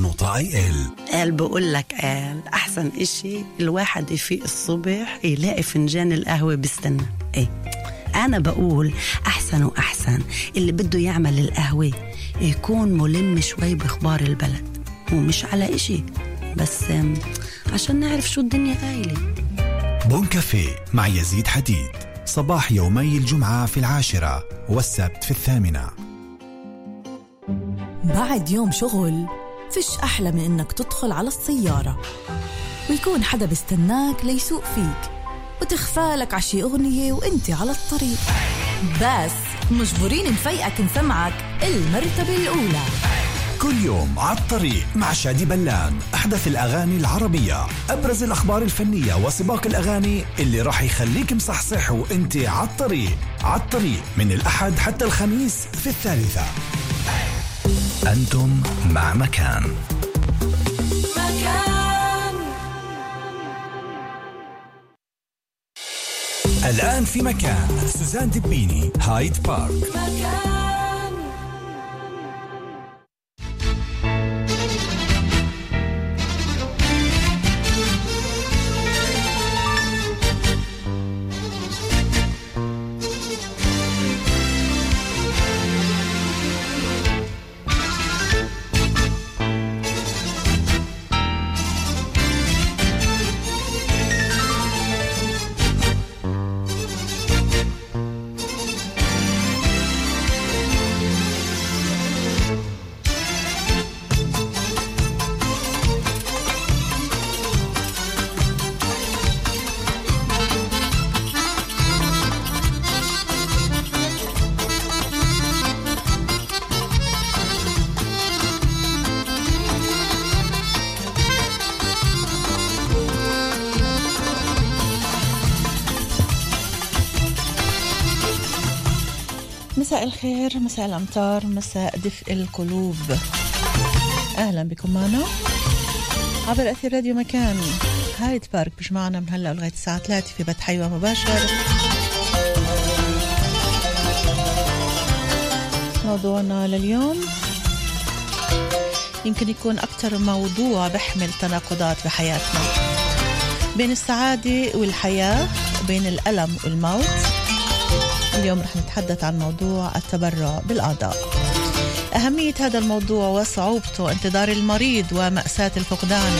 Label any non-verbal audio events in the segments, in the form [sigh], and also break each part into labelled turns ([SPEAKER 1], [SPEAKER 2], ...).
[SPEAKER 1] نقطة اي ال
[SPEAKER 2] قال بقول لك قال أحسن إشي الواحد يفيق الصبح يلاقي فنجان القهوة بيستنى. إيه. أنا بقول أحسن وأحسن اللي بده يعمل القهوة يكون ملم شوي باخبار البلد. ومش على إشي. بس عشان نعرف شو الدنيا قايلة.
[SPEAKER 1] بون كافيه مع يزيد حديد. صباح يومي الجمعة في العاشرة والسبت في الثامنة.
[SPEAKER 3] بعد يوم شغل فيش أحلى من إنك تدخل على السيارة. ويكون حدا بيستناك ليسوق فيك وتخفالك عشي أغنية وإنت على الطريق. بس مجبورين نفيقك نسمعك المرتبة الأولى.
[SPEAKER 1] كل يوم على الطريق مع شادي بلان أحدث الأغاني العربية. أبرز الأخبار الفنية وسباق الأغاني اللي راح يخليك مصحصح وانت على الطريق. على الطريق من الأحد حتى الخميس في الثالثة. أنتم مع مكان. الآن في مكان. سوزان دبيني هايد بارك.
[SPEAKER 4] مساء الخير مساء الأمطار مساء دفء القلوب. أهلا بكم معنا عبر أثير راديو مكان هايد بارك. بجمعنا من هلأ لغاية الساعة 3 في بث حيوة مباشر. موضوعنا لليوم يمكن يكون أكثر موضوع بحمل تناقضات بحياتنا بين السعادة والحياة وبين الألم والموت. اليوم رح نتحدث عن موضوع التبرع بالأعضاء. أهمية هذا الموضوع وصعوبته انتظار المريض ومأساة الفقدان.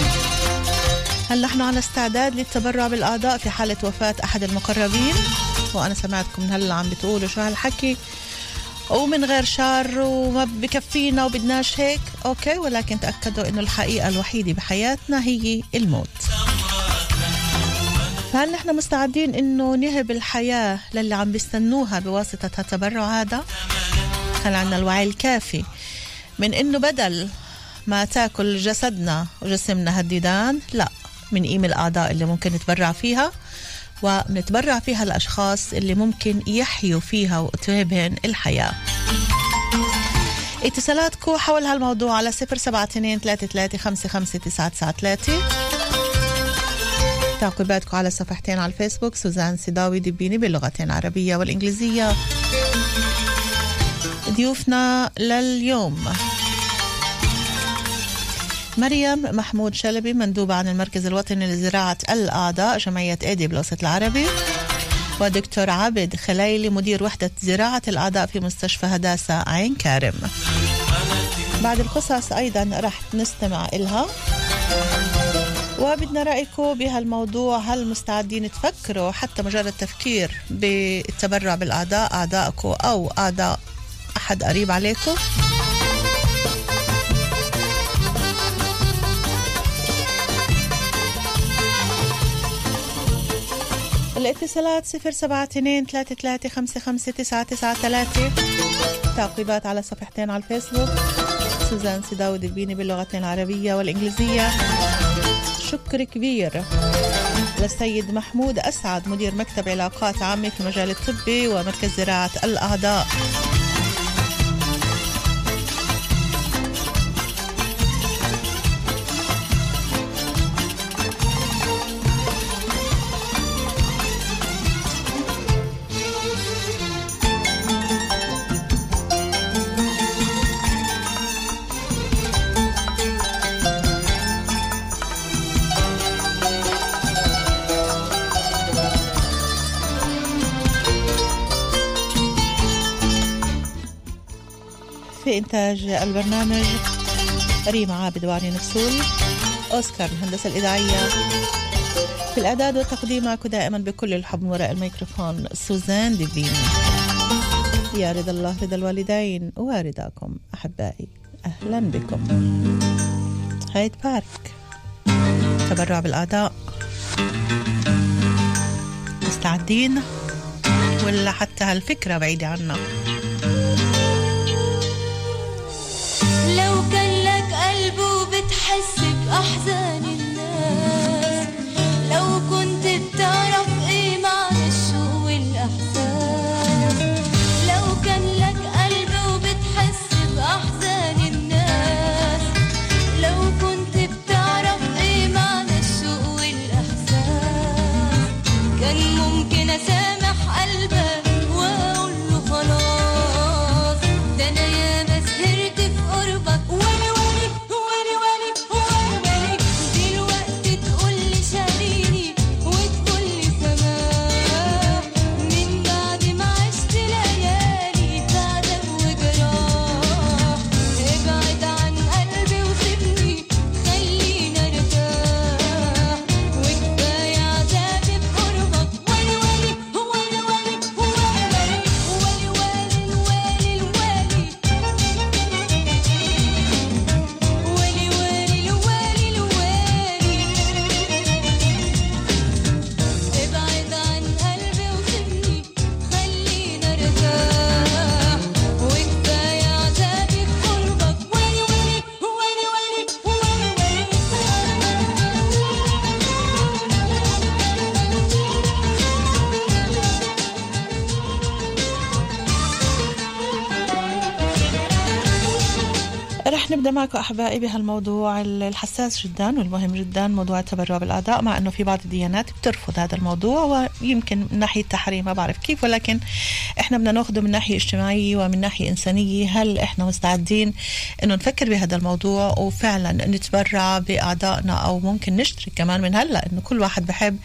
[SPEAKER 4] هل نحن على استعداد للتبرع بالأعضاء في حالة وفاة أحد المقربين؟ وأنا سمعتكم هلا عم بتقولوا شو هالحكي. ومن غير شر وما بكفينا وبدناش هيك. أوكي ولكن تأكدوا إنه الحقيقة الوحيدة بحياتنا هي الموت. فهل نحن مستعدين إنه نهب الحياة للي عم بيستنوها بواسطة هالتبرع هذا؟ هل عنا الوعي الكافي. من إنه بدل ما تاكل جسدنا وجسمنا هالديدان لا بنقيم الاعضاء اللي ممكن نتبرع فيها ونتبرع فيها الأشخاص اللي ممكن يحيوا فيها وتهبهن الحياة. اتصالاتكم حول هالموضوع على 072 33 55 993 تعقيباتكم على صفحتين على الفيسبوك سوزان سيداوي دبيني باللغتين العربية والإنجليزية. ضيوفنا لليوم. مريم محمود شلبي مندوبة عن المركز الوطني لزراعة الأعضاء جمعية إيدي بالوسط العربي. ودكتور عابد خليلي مدير وحدة زراعة الأعضاء في مستشفى هداسة عين كارم بعد القصص أيضا رح نستمع إلها. وبدنا رأيكم بهالموضوع. هل مستعدين تفكروا حتى مجرد تفكير بالتبرع بالأعضاء أعضائكم أو أعضاء أحد قريب عليكم؟ الاتصالات 072 33 55 993 تعقيبات على صفحتين على الفيسبوك. سوزان سيداود البيني باللغتين العربية والإنجليزية. شكر كبير للسيد محمود أسعد مدير مكتب علاقات عامة في المجال الطبي ومركز زراعة الأعضاء. في إنتاج البرنامج ريم عابد وعلي نفسول أوسكار الهندسة الإذاعية. في الإعداد والتقديم معكم دائما بكل الحب وراء الميكروفون سوزان ديفين يا رضا الله رضا الوالدين ورضاكم أحبائي أهلا بكم. هايد بارك. تبرع بالأعضاء مستعدين ولا حتى هالفكرة بعيدة عنا؟
[SPEAKER 5] أحس
[SPEAKER 4] بأحزاني نبدا معكم أحبائي بهالموضوع الحساس جدا والمهم جدا موضوع التبرع بالاعضاء مع إنه في بعض الديانات بترفض هذا الموضوع ويمكن من ناحية تحريم ما بعرف كيف ولكن إحنا بدنا ناخذه من ناحية اجتماعية ومن ناحية إنسانية. هل إحنا مستعدين إنه نفكر بهذا الموضوع وفعلا نتبرع بأعضائنا أو ممكن نشترك كمان من هلأ؟ إنه كل واحد بحب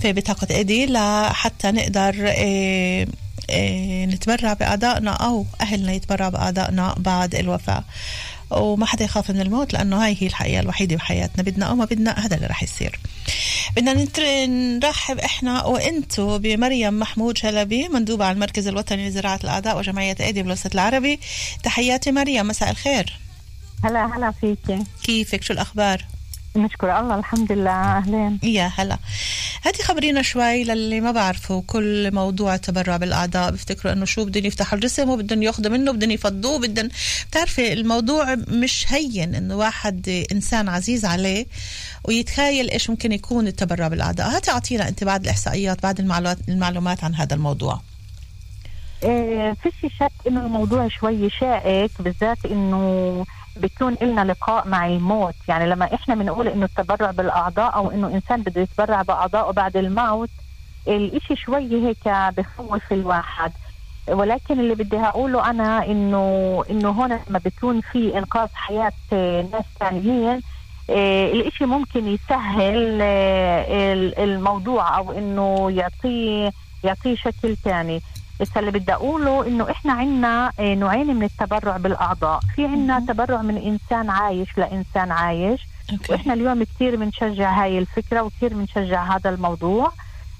[SPEAKER 4] في بطاقة إيدي لحتى نقدر إيه إيه نتبرع بأعضائنا أو أهلنا يتبرعوا بأعضائنا بعد الوفاة. وما حدا يخاف من الموت لأنه هاي هي الحقيقة الوحيدة بحياتنا بدنا أو ما بدنا هذا اللي رح يصير. بدنا نرحب إحنا وإنتو بمريم محمود شلبي مندوبة على المركز الوطني لزراعة الأعضاء وجمعية أيدي بالوسط العربي. تحياتي مريم مساء الخير.
[SPEAKER 6] هلا هلا فيكي.
[SPEAKER 4] كيفك؟ شو الأخبار؟
[SPEAKER 6] نشكر الله الحمد لله. أهلين.
[SPEAKER 4] يا هلا. هاتي خبرينا شوي للي ما بعرفوا كل موضوع التبرع بالأعضاء بيفتكروا إنه شو بدهم يفتحوا الجسم وبدهم ياخذوا منه بدهم يفضوه بدهم بتعرفي الموضوع مش هين إنه واحد إنسان عزيز عليه ويتخيل إيش ممكن يكون التبرع بالأعضاء. هاتي اعطينا أنت بعد الإحصائيات بعد المعلومات المعلومات عن هذا الموضوع.
[SPEAKER 6] إيه فيش شك إنه الموضوع شوي شائك بالذات إنه بتكون لنا لقاء مع الموت. يعني لما إحنا بنقول إنه التبرع بالأعضاء أو إنه إنسان بده يتبرع بأعضائه بعد الموت الإشي شوي هيك بخوف الواحد. ولكن اللي بدي هقوله أنا إنه إنه هون لما بتكون في إنقاذ حياة ناس ثانيين إيه، الإشي ممكن يسهل إيه، الموضوع أو إنه يعطيه يعطيه شكل ثاني بس اللي بدي اقوله إنه إحنا عندنا نوعين من التبرع بالأعضاء. في عندنا تبرع من إنسان عايش لإنسان عايش.
[SPEAKER 4] أوكي.
[SPEAKER 6] وإحنا اليوم كثير بنشجع هاي الفكرة وكثير بنشجع هذا الموضوع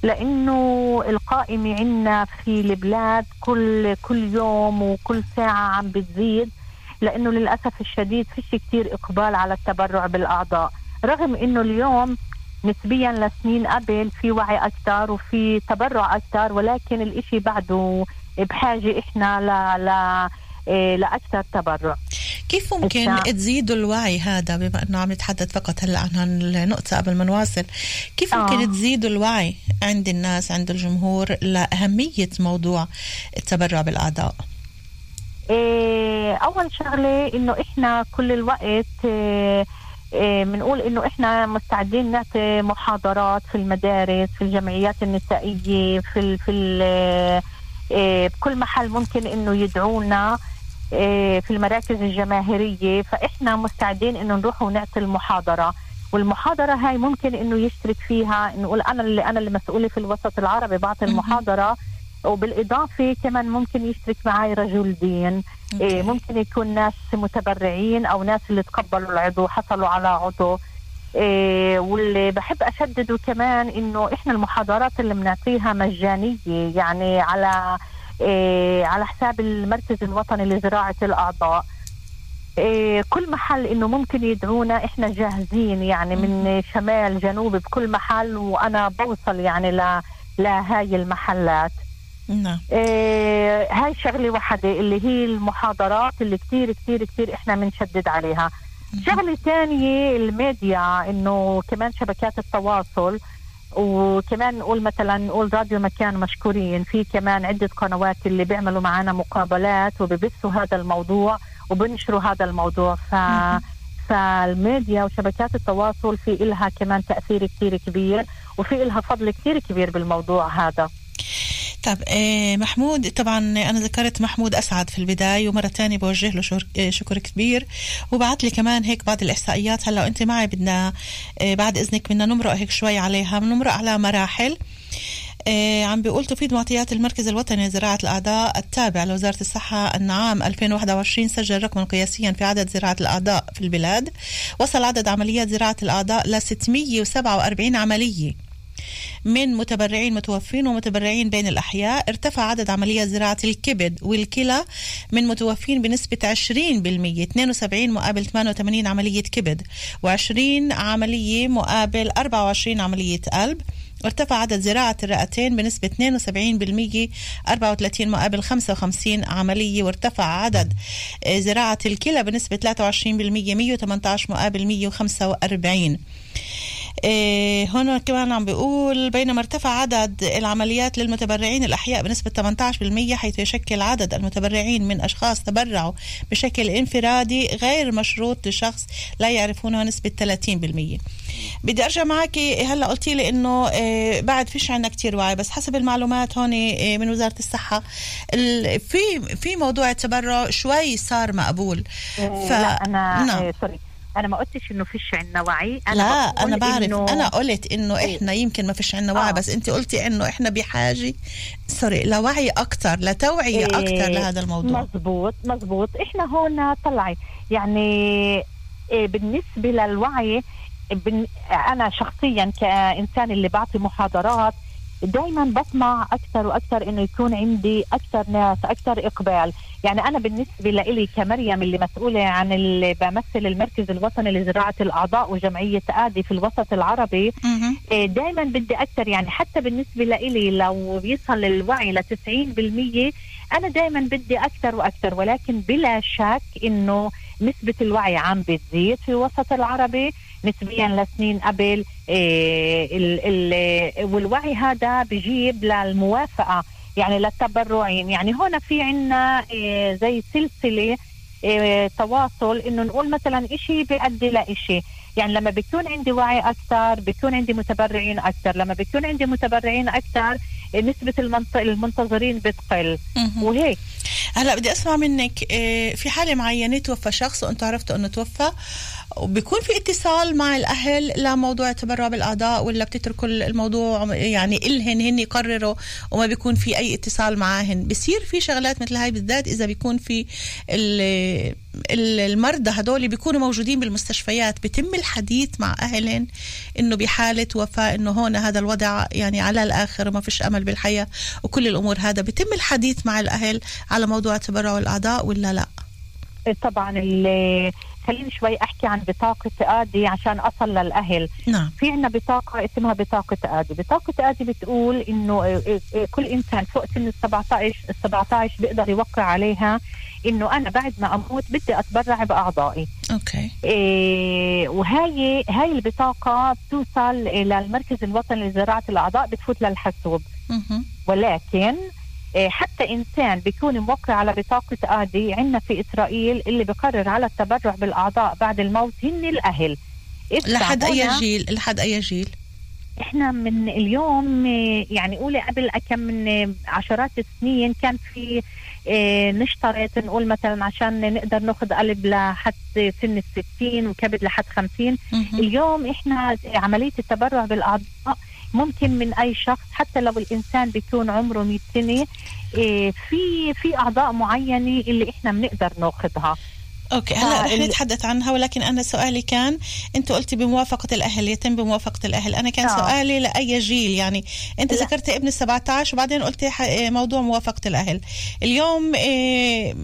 [SPEAKER 6] لإنه القائمة عندنا في البلاد كل كل يوم وكل ساعة عم بتزيد. لإنه للأسف الشديد فيش كثير إقبال على التبرع بالأعضاء. رغم إنه اليوم نسبيا لسنين قبل في وعي أكثر وفي تبرع أكثر ولكن الإشي بعده بحاجة إحنا ل ل إيه، لاكثر تبرع
[SPEAKER 4] كيف ممكن. تزيدوا الوعي هذا بما إنه عم نتحدث فقط هلا عن هالنقطة قبل ما نواصل كيف ممكن
[SPEAKER 6] آه.
[SPEAKER 4] تزيدوا الوعي عند الناس عند الجمهور لأهمية موضوع التبرع بالأعضاء
[SPEAKER 6] إيه، أول شغلة إنه إحنا كل الوقت إيه، بنقول إنه إحنا مستعدين نعطي محاضرات في المدارس في الجمعيات النسائية في ال في ال إيه، بكل محل ممكن إنه يدعونا إيه، في المراكز الجماهيرية. فإحنا مستعدين إنه نروح ونعطي المحاضرة. والمحاضرة هاي ممكن إنه يشترك فيها. نقول أنا اللي أنا اللي مسؤولة في الوسط العربي بعطي. المحاضرة. وبالإضافة كمان ممكن يشترك معي رجل دين. إيه ممكن يكون ناس متبرعين أو ناس اللي تقبلوا العضو حصلوا على عضو. إيه واللي بحب أشدده كمان إنه إحنا المحاضرات اللي بنعطيها مجانية يعني على إيه على حساب المركز الوطني لزراعة الأعضاء. إيه كل محل إنه ممكن يدعونا إحنا جاهزين يعني من شمال جنوب بكل محل وأنا بوصل يعني لهاي المحلات.
[SPEAKER 4] نعم.
[SPEAKER 6] إيه هاي شغلة واحدة اللي هي المحاضرات اللي كتير كتير كتير إحنا بنشدد عليها. شغلة تانية الميديا إنه كمان شبكات التواصل وكمان نقول مثلا نقول راديو مكان مشكورين في كمان عدة قنوات اللي بيعملوا معنا مقابلات وببثوا هذا الموضوع وبنشروا هذا الموضوع. ف فالميديا وشبكات التواصل في إلها كمان تأثير كتير كبير وفي إلها فضل كتير كبير بالموضوع هذا.
[SPEAKER 4] طب آه، محمود طبعا أنا ذكرت محمود أسعد في البداية ومرة تانية بوجه له شر- آه، شكر كبير. وبعت لي كمان هيك بعض الإحصائيات. هلأ وانت معي بدنا آه، بعد إذنك بدنا نمرق هيك شوي عليها. بنمرق على مراحل. عم بيقول تفيد معطيات المركز الوطني لزراعة الأعضاء التابع لوزارة الصحة أن عام 2021 سجل رقما قياسيا في عدد زراعة الأعضاء في البلاد. وصل عدد عمليات زراعة الأعضاء ل 647 عملية. من متبرعين متوفين ومتبرعين بين الأحياء ارتفع عدد عمليات زراعة الكبد والكلى من متوفين بنسبة 20% 72 مقابل 88 عملية كبد و20 عملية مقابل 24 عملية قلب وارتفع عدد زراعة الرئتين بنسبة 72% 34 مقابل 55 عملية وارتفع عدد آه، زراعة الكلى بنسبة 23% 118 مقابل 145 إيه هون كمان عم بيقول بينما ارتفع عدد العمليات للمتبرعين الأحياء بنسبة 18% حيث يشكل عدد المتبرعين من أشخاص تبرعوا بشكل انفرادي غير مشروط لشخص لا يعرفونه نسبة 30% بدي أرجع معك هلأ قلتي لي إنه إيه بعد فيش عندنا كتير وعي بس حسب المعلومات هون إيه من وزارة الصحة ال- في في موضوع التبرع شوي صار مقبول
[SPEAKER 6] ف... لا
[SPEAKER 4] نعم.
[SPEAKER 6] نعم. sorry أنا ما قلتش إنه فيش عندنا وعي. أنا
[SPEAKER 4] لا أنا بعرف.
[SPEAKER 6] إنه
[SPEAKER 4] أنا قلت إنه إحنا يمكن ما فيش عندنا وعي
[SPEAKER 6] آه.
[SPEAKER 4] بس أنت قلتي إنه إحنا بحاجة sorry لوعي أكثر لتوعية
[SPEAKER 6] إيه،
[SPEAKER 4] أكثر لهذا الموضوع.
[SPEAKER 6] مزبوط مزبوط إحنا هون طلعي. يعني إيه بالنسبة للوعي بن... أنا شخصيا كإنسان اللي بعطي محاضرات دائما بطمع أكثر وأكثر إنه يكون عندي أكثر ناس أكثر إقبال. يعني أنا بالنسبة لإلي كمريم اللي مسؤولة عن اللي بمثل المركز الوطني لزراعة الأعضاء وجمعية آدي في الوسط العربي
[SPEAKER 4] مهم.
[SPEAKER 6] دائما بدي أكثر. يعني حتى بالنسبة لإلي لو بيصل الوعي ل 90% أنا دائما بدي أكثر وأكثر. ولكن بلا شك إنه نسبة الوعي عم بتزيد في الوسط العربي. نسبيا لسنين قبل إيه ال ال والوعي هذا بجيب للموافقة يعني للتبرعين يعني هون في عنا إيه زي سلسلة تواصل إنه نقول مثلا إشي بيؤدي لإشي. يعني لما بيكون عندي وعي أكثر بيكون عندي متبرعين أكثر. لما بيكون عندي متبرعين أكثر نسبة المنتظرين بتقل. وهيك.
[SPEAKER 4] هلا بدي أسمع منك في حالة معينة توفى شخص وأنتم عرفتوا إنه توفى؟ وبيكون في اتصال مع الأهل لموضوع التبرع بالأعضاء ولا بتتركوا الموضوع يعني إلهن هن يقرروا وما بيكون في أي اتصال معاهن. بصير في شغلات مثل هاي بالذات إذا بيكون في ال- ال- المرضى هدول بيكونوا موجودين بالمستشفيات. بيتم الحديث مع اهلهم إنه بحالة وفاة إنه هون هذا الوضع يعني على الآخر وما فيش أمل بالحياة وكل الأمور هذا. بيتم الحديث مع الأهل على موضوع تبرع الاعضاء ولا لا؟
[SPEAKER 6] طبعا خليني شوي أحكي عن بطاقة آدي عشان أصل للأهل.
[SPEAKER 4] نعم.
[SPEAKER 6] في عندنا بطاقة اسمها بطاقة آدي. بطاقة آدي بتقول إنه إيه إيه كل إنسان فوق سن ال 17 ال 17 بيقدر يوقع عليها إنه أنا بعد ما أموت بدي أتبرع بأعضائي.
[SPEAKER 4] أوكي.
[SPEAKER 6] إيه وهاي هاي البطاقة بتوصل إلى المركز الوطني لزراعة الأعضاء بتفوت للحاسوب. ولكن حتى إنسان بيكون موقع على بطاقة آدي عندنا في إسرائيل اللي بقرر على التبرع بالأعضاء بعد الموت هن الأهل.
[SPEAKER 4] لحد
[SPEAKER 6] أي
[SPEAKER 4] جيل؟ لحد أي جيل؟
[SPEAKER 6] إحنا من اليوم يعني قولي قبل كم من عشرات السنين كان في آه، نشترط نقول مثلا عشان نقدر ناخذ قلب لحد سن الستين وكبد لحد خمسين. اليوم إحنا عملية التبرع بالأعضاء ممكن من أي شخص حتى لو الإنسان بيكون عمره 100 سنة إيه في في أعضاء معينة اللي إحنا بنقدر ناخذها
[SPEAKER 4] أوكي هلأ رح نتحدث عنها ولكن أنا سؤالي كان أنت قلتي بموافقة الأهل يتم بموافقة الأهل أنا كان
[SPEAKER 6] آه.
[SPEAKER 4] سؤالي لأي جيل يعني
[SPEAKER 6] أنت.
[SPEAKER 4] ذكرتي ابن ال 17 وبعدين قلتي إيه، موضوع موافقة الأهل اليوم إيه،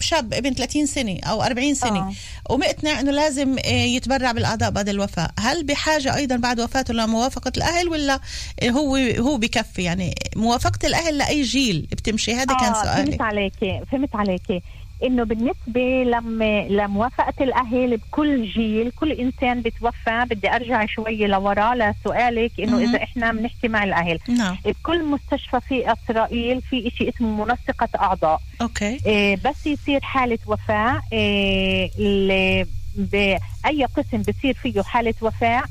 [SPEAKER 4] شاب ابن 30 سنة أو 40 سنة
[SPEAKER 6] آه.
[SPEAKER 4] ومقتنع إنه لازم إيه، يتبرع بالأعضاء بعد الوفاة. هل بحاجة أيضا بعد وفاته لموافقة الأهل ولا هو هو بكفي؟ يعني موافقة الأهل لأي جيل بتمشي؟ هذا كان
[SPEAKER 6] آه،
[SPEAKER 4] سؤالي.
[SPEAKER 6] فهمت عليكي فهمت عليكي. إنه بالنسبة لما لموافقة الأهل بكل جيل كل إنسان بتوفى بدي أرجع شوي لورا لسؤالك
[SPEAKER 4] إنه.
[SPEAKER 6] إذا إحنا بنحكي مع الأهل.
[SPEAKER 4] نعم.
[SPEAKER 6] بكل مستشفى في إسرائيل في شيء اسمه منسقه أعضاء.
[SPEAKER 4] okay.
[SPEAKER 6] إيه بس يصير حالة وفاة إيه بأي قسم بصير فيه حالة وفاة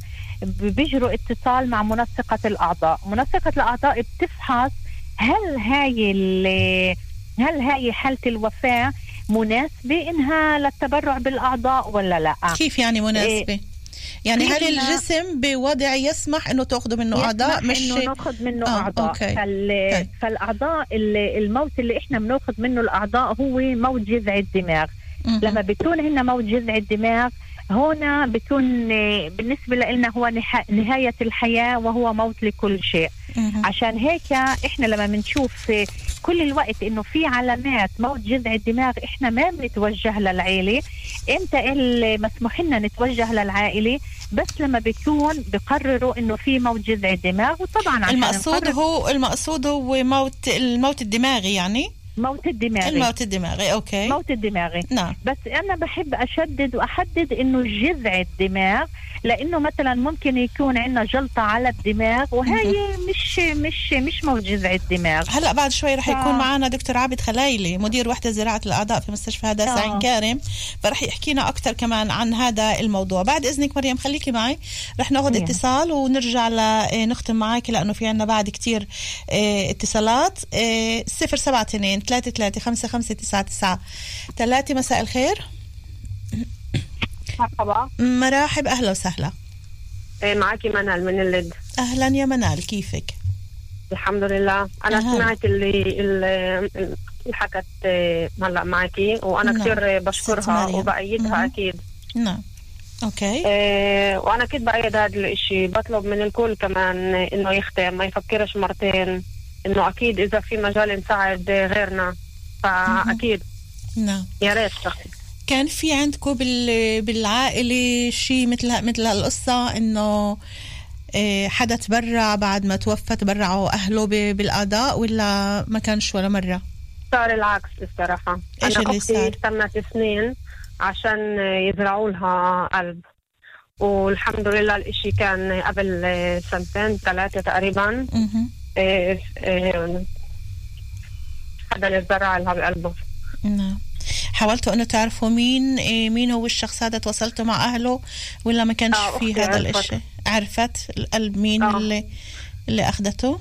[SPEAKER 6] بيجروا اتصال مع منسقه الأعضاء. منسقه الأعضاء بتفحص هل هاي هل هاي حالة الوفاة مناسبة إنها للتبرع بالأعضاء ولا لا
[SPEAKER 4] كيف يعني مناسبة؟ يعني هل الجسم بوضع يسمح إنه تاخذوا منه
[SPEAKER 6] أعضاء
[SPEAKER 4] مش
[SPEAKER 6] انه ناخذ منه
[SPEAKER 4] آه،
[SPEAKER 6] أعضاء
[SPEAKER 4] أوكي.
[SPEAKER 6] فال...
[SPEAKER 4] طيب.
[SPEAKER 6] فالأعضاء اللي الموت اللي إحنا بناخذ منه الأعضاء هو موت جذع الدماغ
[SPEAKER 4] مهم.
[SPEAKER 6] لما بيكون عندنا موت جذع الدماغ هنا بيكون آه، بالنسبة لنا هو نها- نهاية الحياة وهو موت لكل شيء. عشان هيك إحنا لما بنشوف كل الوقت إنه في علامات موت جذع الدماغ إحنا ما بنتوجه للعائلة إمتى اللي مسموح لنا نتوجه للعائلة؟ بس لما بيكون بقرروا إنه في موت جذع الدماغ وطبعا عشان
[SPEAKER 4] المقصود هو المقصود هو موت الموت الدماغي يعني؟
[SPEAKER 6] موت الدماغي.
[SPEAKER 4] الموت الدماغي okay.
[SPEAKER 6] موت الدماغي.
[SPEAKER 4] نعم.
[SPEAKER 6] بس أنا بحب أشدد وأحدد إنه جذع الدماغ لأنه مثلا ممكن يكون عندنا جلطة على الدماغ وهي مش مش مش موت جذع الدماغ.
[SPEAKER 4] هلأ بعد شوي رح
[SPEAKER 6] ف-
[SPEAKER 4] يكون معنا دكتور عابد خلايلي مدير وحدة زراعة الأعضاء في مستشفى
[SPEAKER 6] هداسا
[SPEAKER 4] عين كارم فرح يحكينا أكثر كمان عن هذا الموضوع. بعد إذنك مريم خليكي معي. رح ناخذ. اتصال ونرجع لنختم معك لأنه في عنا بعد كتير آه، اتصالات. آه، صفر سبعة اثنين ثلاثة ثلاثة خمسة خمسة تسعة تسعة. ثلاثة مساء الخير.
[SPEAKER 7] مرحبا.
[SPEAKER 4] مراحب أهلا وسهلا.
[SPEAKER 7] إيه، معك منال من اللد
[SPEAKER 4] أهلا يا منال كيفك؟
[SPEAKER 7] الحمد لله. أنا
[SPEAKER 4] أها.
[SPEAKER 7] سمعت اللي اللي حكت إيه، هلا معكي وأنا
[SPEAKER 4] نعم.
[SPEAKER 7] كثير بشكرها. وبأيدها. أكيد.
[SPEAKER 4] نعم. أوكي.
[SPEAKER 7] إيه، وأنا أكيد بأيد هذا الإشي. بطلب من الكل كمان إنه يختم ما يفكرش مرتين إنه أكيد إذا في مجال نساعد غيرنا. فأكيد.
[SPEAKER 4] نعم.
[SPEAKER 7] يا ريت
[SPEAKER 4] كان في عندكم بال... بالعائلة شيء مثل مثل هالقصة إنه إيه، حدا تبرع بعد ما توفى تبرعوا أهله ب... بالأعضاء ولا ما كانش ولا مرة؟
[SPEAKER 7] صار العكس الصراحة أنا
[SPEAKER 4] اللي
[SPEAKER 7] أختي؟ استنت سنين عشان يزرعوا لها قلب والحمد لله الإشي كان قبل سنتين ثلاثة تقريبا. حدا اللي زرع لها بقلبه
[SPEAKER 4] نعم. حاولتوا إنه تعرفوا مين إيه، مين هو الشخص هذا تواصلتوا مع أهله ولا ما كانش
[SPEAKER 7] آه،
[SPEAKER 4] في هذا. الإشي؟ عرفت القلب مين
[SPEAKER 7] آه.
[SPEAKER 4] اللي اللي أخذته؟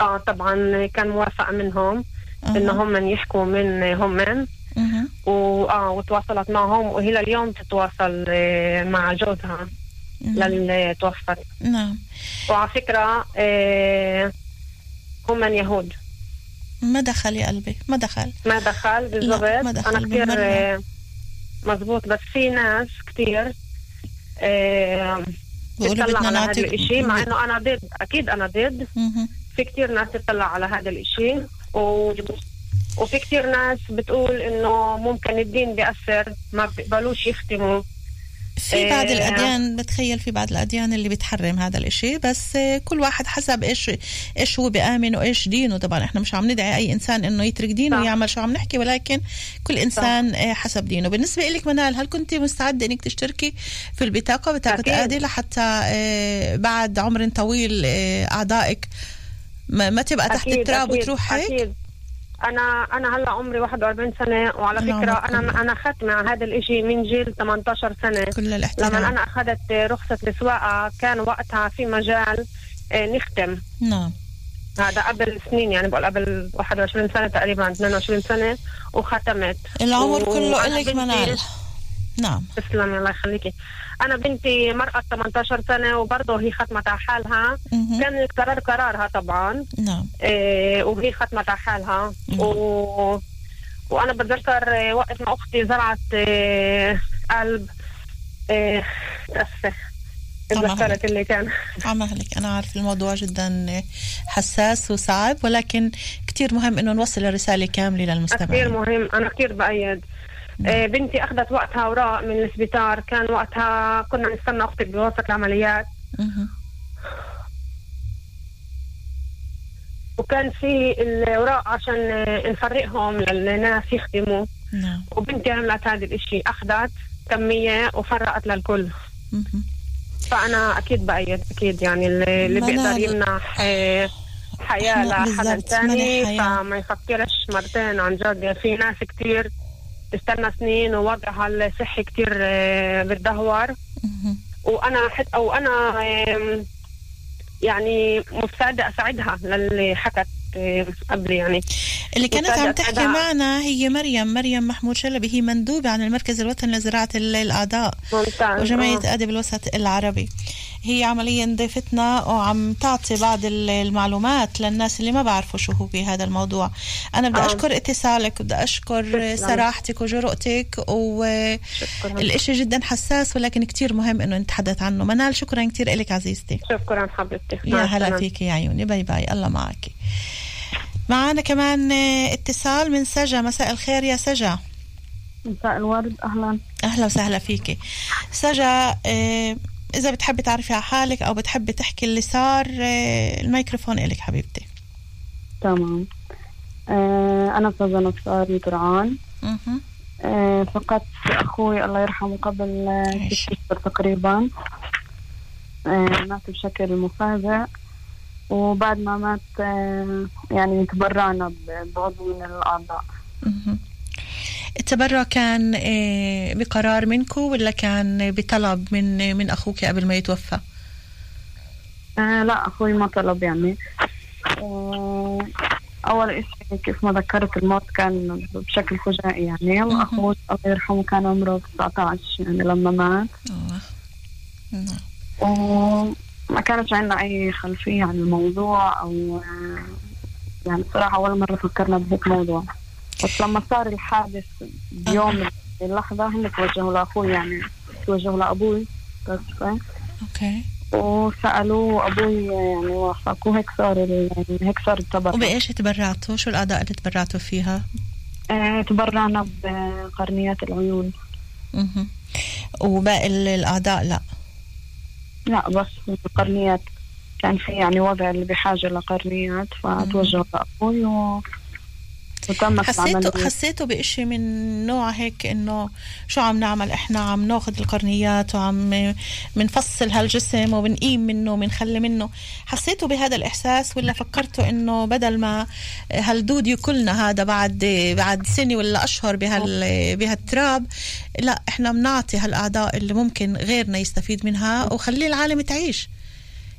[SPEAKER 7] آه طبعا كان موافقة منهم
[SPEAKER 4] أها.
[SPEAKER 7] انه هم يحكوا من هم
[SPEAKER 4] مهم.
[SPEAKER 7] واه وتواصلت معهم وهي لليوم تتواصل إيه، مع جوزها. للي توفت
[SPEAKER 4] نعم
[SPEAKER 7] وعلى فكرة إيه، هم يهود
[SPEAKER 4] ما دخل يا قلبي ما دخل.
[SPEAKER 7] ما دخل بالضبط.
[SPEAKER 4] ما دخل
[SPEAKER 7] أنا كثير
[SPEAKER 4] بالمرة.
[SPEAKER 7] آه، مزبوط بس في ناس كثير آه،
[SPEAKER 4] بيقولوا
[SPEAKER 7] تطلع
[SPEAKER 4] بدنا
[SPEAKER 7] على هذا
[SPEAKER 4] نعطي
[SPEAKER 7] الإشي مع إنه أنا ضد أكيد أنا ضد. في كثير ناس تطلع على هذا الإشي و... وفي كثير ناس بتقول إنه ممكن الدين بيأثر ما بيقبلوش يختموا.
[SPEAKER 4] في بعض
[SPEAKER 7] إيه.
[SPEAKER 4] الأديان بتخيل في بعض الأديان اللي بتحرم هذا الإشي بس آه، كل واحد حسب إيش إيش هو بآمن وإيش دينه طبعا إحنا مش عم ندعي أي إنسان إنه يترك دينه
[SPEAKER 7] صح.
[SPEAKER 4] ويعمل شو عم نحكي ولكن كل إنسان آه، حسب دينه بالنسبة لك منال هل كنت مستعدة إنك تشتركي في البطاقة بطاقة
[SPEAKER 7] أكيد.
[SPEAKER 4] آدي لحتى آه، بعد عمر طويل أعضائك ما, ما تبقى تحت التراب وتروح هيك
[SPEAKER 7] أكيد. أنا أنا هلأ عمري 41 سنة وعلى فكرة
[SPEAKER 4] أنا.
[SPEAKER 7] أنا اخذت مع هذا الإشي من جيل 18 سنة.
[SPEAKER 4] كل
[SPEAKER 7] لما
[SPEAKER 4] الاحترام
[SPEAKER 7] أنا أخذت رخصة السواقة كان وقتها في مجال آه، نختم.
[SPEAKER 4] نعم.
[SPEAKER 7] هذا قبل سنين يعني بقول قبل 21 سنة تقريبا 22 سنة وختمت.
[SPEAKER 4] العمر
[SPEAKER 7] و-
[SPEAKER 4] كله
[SPEAKER 7] بنتي-
[SPEAKER 4] منال. نعم.
[SPEAKER 7] تسلمي الله يخليكي. أنا بنتي مرأة 18 سنة وبرضه هي ختمت على حالها.
[SPEAKER 4] مهم.
[SPEAKER 7] كان القرار قرارها طبعا.
[SPEAKER 4] نعم.
[SPEAKER 7] إيه وهي ختمت على حالها.
[SPEAKER 4] مم.
[SPEAKER 7] و... وأنا بتذكر إيه، وقت ما أختي زرعت إيه، قلب إيه،. تذكرت اللي كان.
[SPEAKER 4] عم أهلك. أنا عارف الموضوع جدا حساس وصعب ولكن كتير مهم إنه نوصل الرسالة كاملة للمستمعين.
[SPEAKER 7] مهم. أنا كثير بأيد. إيه، بنتي أخذت وقتها اوراق من السبيطار كان وقتها كنا نستنى أختي بوسط العمليات. وكان في الاوراق عشان آه، نفرقهم للناس يختموا
[SPEAKER 4] نعم
[SPEAKER 7] وبنتي عملت هذا الإشي أخذت كمية وفرقت للكل. فأنا أكيد بأيد أكيد يعني اللي. بيقدر يمنح آه،
[SPEAKER 4] حياة
[SPEAKER 7] لحدا
[SPEAKER 4] حياة.
[SPEAKER 7] فما يفكرش مرتين عن جد في ناس كتير تستنى سنين ووضعها الصحي كتير آه، بتدهور. وأنا حت أو أنا يعني مستعدة أساعدها للي حكت قبلي يعني
[SPEAKER 4] اللي كانت عم تحكي. معنا هي مريم مريم محمود شلبي هي مندوبة عن المركز الوطني لزراعة ال- الأعضاء
[SPEAKER 7] ممتاز
[SPEAKER 4] وجمعية
[SPEAKER 7] آه.
[SPEAKER 4] أدب الوسط العربي هي عمليا ضيفتنا وعم تعطي بعض ال- المعلومات للناس اللي ما بعرفوا شو هو بهذا الموضوع. أنا بدي
[SPEAKER 7] آه.
[SPEAKER 4] أشكر اتصالك بدي أشكر
[SPEAKER 7] تسلم.
[SPEAKER 4] صراحتك وجرؤتك
[SPEAKER 7] شكرا.
[SPEAKER 4] والإشي جدا حساس ولكن كتير مهم إنه نتحدث عنه. منال شكرا كتير إلك عزيزتي.
[SPEAKER 7] شكرا حبيبتي.
[SPEAKER 4] يا هلا. فيك يا عيوني. bye bye. الله معك. معانا كمان اتصال من سجا. مساء الخير يا سجا.
[SPEAKER 8] مساء الورد. أهلا.
[SPEAKER 4] أهلا وسهلا فيكي. سجا آه، إذا بتحبي تعرفي على حالك أو بتحبي تحكي اللي صار آه، الميكروفون إلك حبيبتي
[SPEAKER 8] تمام آه أنا فوزة نصار من
[SPEAKER 4] طرعان.
[SPEAKER 8] آه فقدت أخوي الله يرحمه قبل. ست تقريبا آه مات بشكل مفاجئ وبعد ما مات يعني تبرعنا بعضو من الأعضاء
[SPEAKER 4] مهم. التبرع كان آه، بقرار منكم ولا كان بطلب من من أخوك قبل ما يتوفى؟
[SPEAKER 8] آه لا أخوي ما طلب يعني آه أول إشي كيف ما ذكرت الموت كان بشكل فجائي يعني
[SPEAKER 4] مهم.
[SPEAKER 8] واخوي الله يرحمه كان عمره 19 يعني لما مات
[SPEAKER 4] آه. نعم
[SPEAKER 8] وما كانش عندنا أي خلفية عن الموضوع أو آه، يعني بصراحة أول مرة فكرنا بهيك موضوع بس لما صار الحادث بيوم اللحظة هن توجهوا لأخوي يعني توجهوا لأبوي. بس
[SPEAKER 4] أوكي.
[SPEAKER 8] وسألوه أبوي يعني وافق وهيك صار يعني هيك صار التبرع.
[SPEAKER 4] وبإيش تبرعتوا؟ شو الاعضاء اللي تبرعتوا فيها؟
[SPEAKER 8] آه، تبرعنا بقرنيات العيون.
[SPEAKER 4] مهم. وباقي ال- الاعضاء لا.
[SPEAKER 8] لا بس القرنيات. كان في يعني وضع اللي بحاجة لقرنيات فتوجهوا لأبوي و... العملية.
[SPEAKER 4] حسيتوا بإشي من نوع هيك إنه شو عم نعمل إحنا؟ عم ناخذ القرنيات وعم بنفصل هالجسم وبنقيم منه وبنخلي منه. حسيتوا بهذا الإحساس ولا فكرتوا إنه بدل ما هالدود ياكلنا هذا بعد بعد سنة ولا أشهر بهال بهالتراب لا إحنا بنعطي هالأعضاء اللي ممكن غيرنا يستفيد منها وخلي العالم تعيش.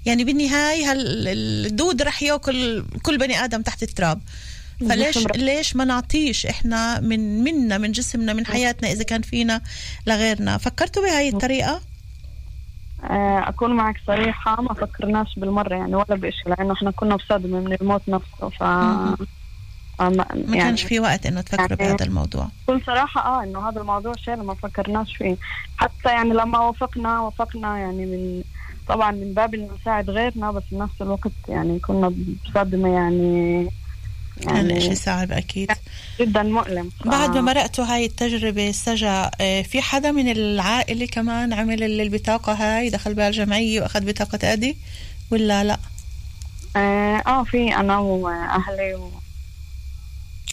[SPEAKER 4] يعني بالنهاية هالدود رح ياكل كل بني آدم تحت التراب. فليش ليش ما نعطيش إحنا من منا من جسمنا من حياتنا إذا كان فينا لغيرنا؟ فكرتوا بهاي الطريقة؟
[SPEAKER 8] آه، أكون معك صريحة ما فكرناش بالمرة يعني ولا بإشي لأنه إحنا كنا بصدمة من الموت نفسه ف
[SPEAKER 4] ما
[SPEAKER 8] يعني
[SPEAKER 4] كانش في وقت إنه تفكروا
[SPEAKER 8] يعني-
[SPEAKER 4] بهذا الموضوع.
[SPEAKER 8] بكل صراحة آه إنه هذا الموضوع شيء ما فكرناش فيه. حتى يعني لما وافقنا وافقنا يعني من طبعا من باب إنه نساعد غيرنا بس بنفس الوقت يعني كنا بصدمة يعني
[SPEAKER 4] كان
[SPEAKER 8] يعني
[SPEAKER 4] اشي صعب أكيد.
[SPEAKER 8] جدا مؤلم. ف-
[SPEAKER 4] بعد ما مرقتوا هاي التجربة سجا آه، في حدا من العائلة كمان عمل ال- البطاقة هاي دخل بها الجمعية وأخذ بطاقة أدي؟ ولا لا؟
[SPEAKER 8] آه آه، في أنا وأهلي و...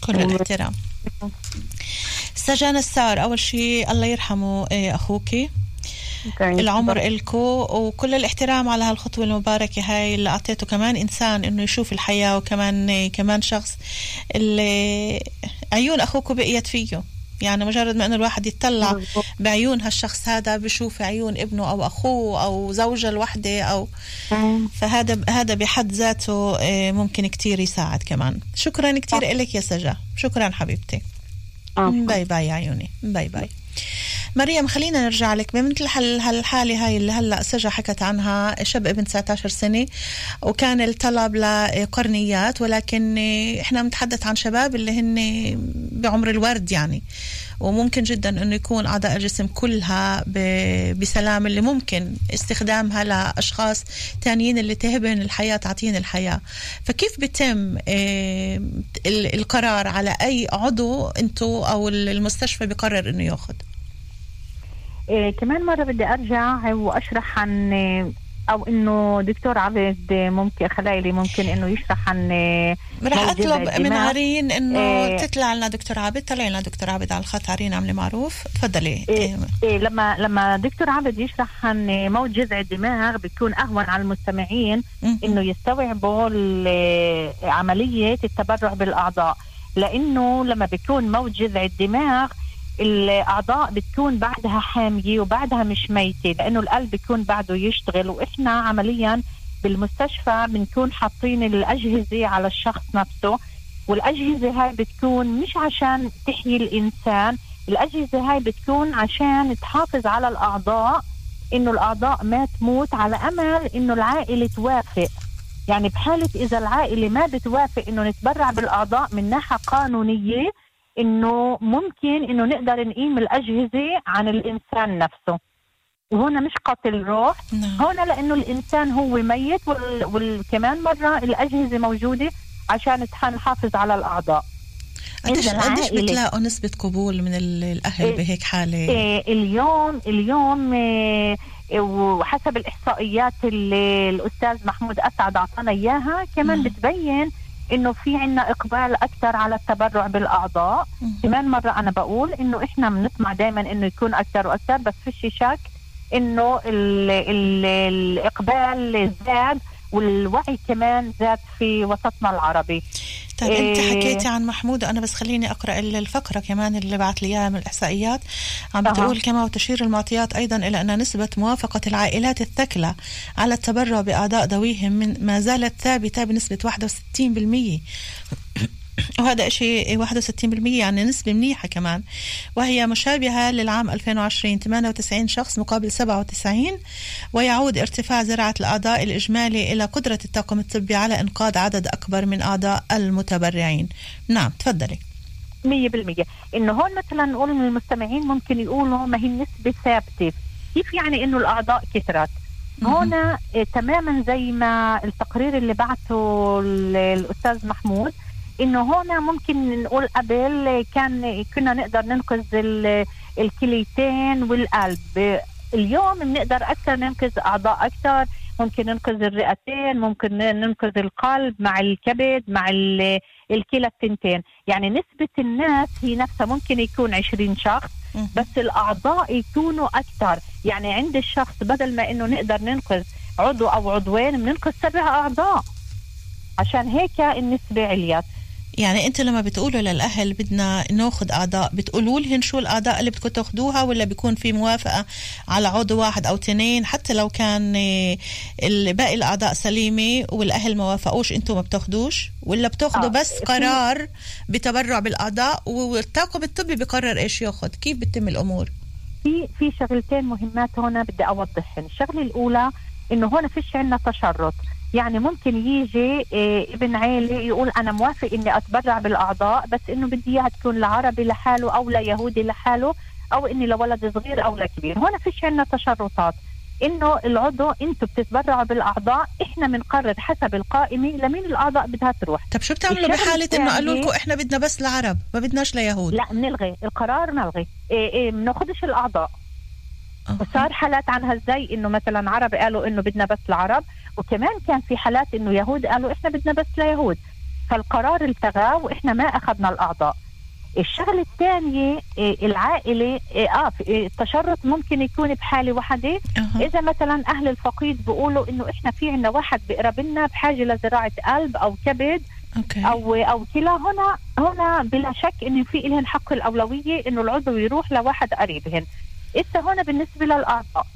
[SPEAKER 4] كل الاحترام. سجا نسار أول شيء الله يرحمه آه، أخوكي. العمر إلكو وكل الاحترام على هالخطوة المباركة هاي اللي أعطيته. كمان إنسان إنه يشوف الحياة وكمان كمان شخص اللي عيون أخوكو بقيت فيه. يعني مجرد ما إنه الواحد يتطلع. بعيون هالشخص هذا بشوف عيون ابنه أو أخوه أو زوجة الوحدة أو
[SPEAKER 8] مم.
[SPEAKER 4] فهذا هذا بحد ذاته آه، ممكن كتير يساعد كمان. شكرا كتير إلك يا سجا. شكرا حبيبتي.
[SPEAKER 8] آه.
[SPEAKER 4] bye bye يا عيوني. bye bye. مريم خلينا نرجع لك. بمثل هال- هالحالة هاي اللي هلأ سجا حكت عنها شاب ابن 19 سنة وكان الطلب لقرنيات ولكن إحنا بنتحدث عن شباب اللي هن بعمر الورد يعني. وممكن جدا انه يكون أعضاء الجسم كلها بسلام اللي ممكن استخدامها لأشخاص تانيين اللي تهبن الحياة تعطيهم الحياة. فكيف بيتم آه، ال- القرار على أي عضو أنتو أو المستشفى بقرر إنه ياخذ
[SPEAKER 6] إيه كمان مرة بدي أرجع وأشرح عن أو إنه دكتور عبد ممكن خلايلي ممكن إنه يشرح عن
[SPEAKER 4] رح
[SPEAKER 6] موجب
[SPEAKER 4] أطلب من. عرين إنه
[SPEAKER 6] إيه.
[SPEAKER 4] تطلع لنا دكتور عابد طلعي لنا دكتور عابد على الخط عرين عاملة معروف تفضلي
[SPEAKER 6] إيه إيه لما لما دكتور عبد يشرح عن موت جذع الدماغ بيكون أهون على المستمعين. إنه يستوعبوا عملية التبرع بالأعضاء لأنه لما بيكون موت جذع الدماغ الأعضاء بتكون بعدها حامية وبعدها مش ميتة لأنه القلب بيكون بعده يشتغل. وإحنا عمليا بالمستشفى بنكون حاطين الأجهزة على الشخص نفسه. والأجهزة هاي بتكون مش عشان تحيي الإنسان الأجهزة هاي بتكون عشان تحافظ على الأعضاء إنه الأعضاء ما تموت على أمل إنه العائلة توافق. يعني بحالة إذا العائلة ما بتوافق إنه نتبرع بالأعضاء من ناحية قانونية إنه ممكن إنه نقدر نقيم الأجهزة عن الإنسان نفسه وهنا مش قتل روح
[SPEAKER 4] نعم.
[SPEAKER 6] هنا لأنه الإنسان هو ميت وال... وكمان مرة الأجهزة موجودة عشان نحافظ
[SPEAKER 4] قديش
[SPEAKER 6] الأعضاء
[SPEAKER 4] قديش
[SPEAKER 6] العائلة-
[SPEAKER 4] بتلاقوا نسبة قبول من ال- الأهل
[SPEAKER 6] إيه.
[SPEAKER 4] بهيك حالة
[SPEAKER 6] إيه اليوم اليوم إيه وحسب الإحصائيات اللي الأستاذ محمود أسعد أعطانا إياها كمان
[SPEAKER 4] مم.
[SPEAKER 6] بتبين إنه في عنا إقبال أكثر على التبرع
[SPEAKER 4] بالأعضاء.
[SPEAKER 6] كمان مرة أنا بقول إنه إحنا بنطمع دائما إنه يكون أكثر وأكثر بس فيش شك إنه ال ال الإقبال زاد والوعي كمان زاد في وسطنا العربي
[SPEAKER 4] طيب أنت
[SPEAKER 6] إيه.
[SPEAKER 4] حكيتي عن محمود وأنا بس خليني أقرأ ال- الفقرة كمان اللي بعت لي إياها من الإحصائيات عم. بتقول كما وتشير المعطيات أيضا إلى أن نسبة موافقة العائلات الثكلى على التبرع بأعضاء ذويهم من ما زالت ثابتة بنسبة 61% وهذا شيء 61% يعني نسبة منيحة كمان. وهي مشابهة للعام 2020 98 شخص مقابل 97 ويعود ارتفاع زراعة الأعضاء الإجمالي إلى قدرة الطاقم الطبي على إنقاذ عدد أكبر من أعضاء المتبرعين. نعم تفضلي.
[SPEAKER 6] مية بالمية. إنه هون مثلا نقول المستمعين ممكن يقولوا ما هي النسبة ثابتة. كيف يعني إنه الأعضاء كثرت؟ هنا إيه تماما زي ما التقرير اللي بعته ال- الأستاذ محمود إنه هنا ممكن نقول قبل كان كنا نقدر ننقذ ال- الكليتين والقلب. اليوم بنقدر أكثر ننقذ أعضاء أكثر. ممكن ننقذ الرئتين ممكن ننقذ القلب مع الكبد مع ال- الكلى التنتين يعني نسبة الناس هي نفسها ممكن يكون 20 شخص. بس الأعضاء يكونوا أكثر. يعني عند الشخص بدل ما إنه نقدر ننقذ عضو أو عضوين بننقذ سبع أعضاء. عشان هيك النسبة عليت
[SPEAKER 4] يعني انت لما بتقولوا للأهل بدنا ناخذ أعضاء بتقولوا لهم شو الأعضاء اللي بدكم تاخذوها ولا بيكون في موافقة على عضو واحد أو اثنين حتى لو كان آه، باقي الأعضاء سليمة والأهل ما وافقوش أنتم ما بتاخذوش ولا بتاخذوا
[SPEAKER 6] آه،
[SPEAKER 4] بس قرار بتبرع بالأعضاء والطاقم الطبي بقرر إيش ياخذ كيف بتتم الأمور؟
[SPEAKER 6] في في شغلتين مهمات هنا بدي أوضحهن، الشغلة الأولى إنه هون فيش عندنا تشرط، يعني ممكن يجي إيه ابن عيلة يقول أنا موافق إني أتبرع بالأعضاء بس إنه بدي إياها تكون لعربي لحاله أو ليهودي لحاله أو إني لولد صغير أو لكبير، هون فيش عندنا تشرطات. إنه العضو أنتم بتتبرعوا بالأعضاء إحنا بنقرر حسب القائمة لمين الأعضاء بدها تروح.
[SPEAKER 4] طب شو بتعملوا بحالة إنه قالوا لكم إحنا بدنا بس لعرب ما بدناش ليهود؟
[SPEAKER 6] لا بنلغي القرار ملغي إيه إيه بناخدش الأعضاء.
[SPEAKER 4] أها.
[SPEAKER 6] وصار حالات عنها إزاي إنه مثلا عرب قالوا إنه بدنا بس العرب وكمان كان في حالات إنه يهود قالوا إحنا بدنا بس ليهود. فالقرار التغى وإحنا ما أخذنا الأعضاء. الشغلة الثانية إيه العائلة إيه آه التشرط ممكن يكون بحالة واحدة
[SPEAKER 4] أها.
[SPEAKER 6] إذا مثلا أهل الفقيد بيقولوا إنه إحنا في عندنا واحد بقرب لنا بحاجة لزراعة قلب أو كبد
[SPEAKER 4] أوكي.
[SPEAKER 6] أو أو كلا هنا هنا بلا شك إنه في لهن حق الأولوية إنه العضو يروح لواحد قريبهن. هنا بالنسبة للأعضاء.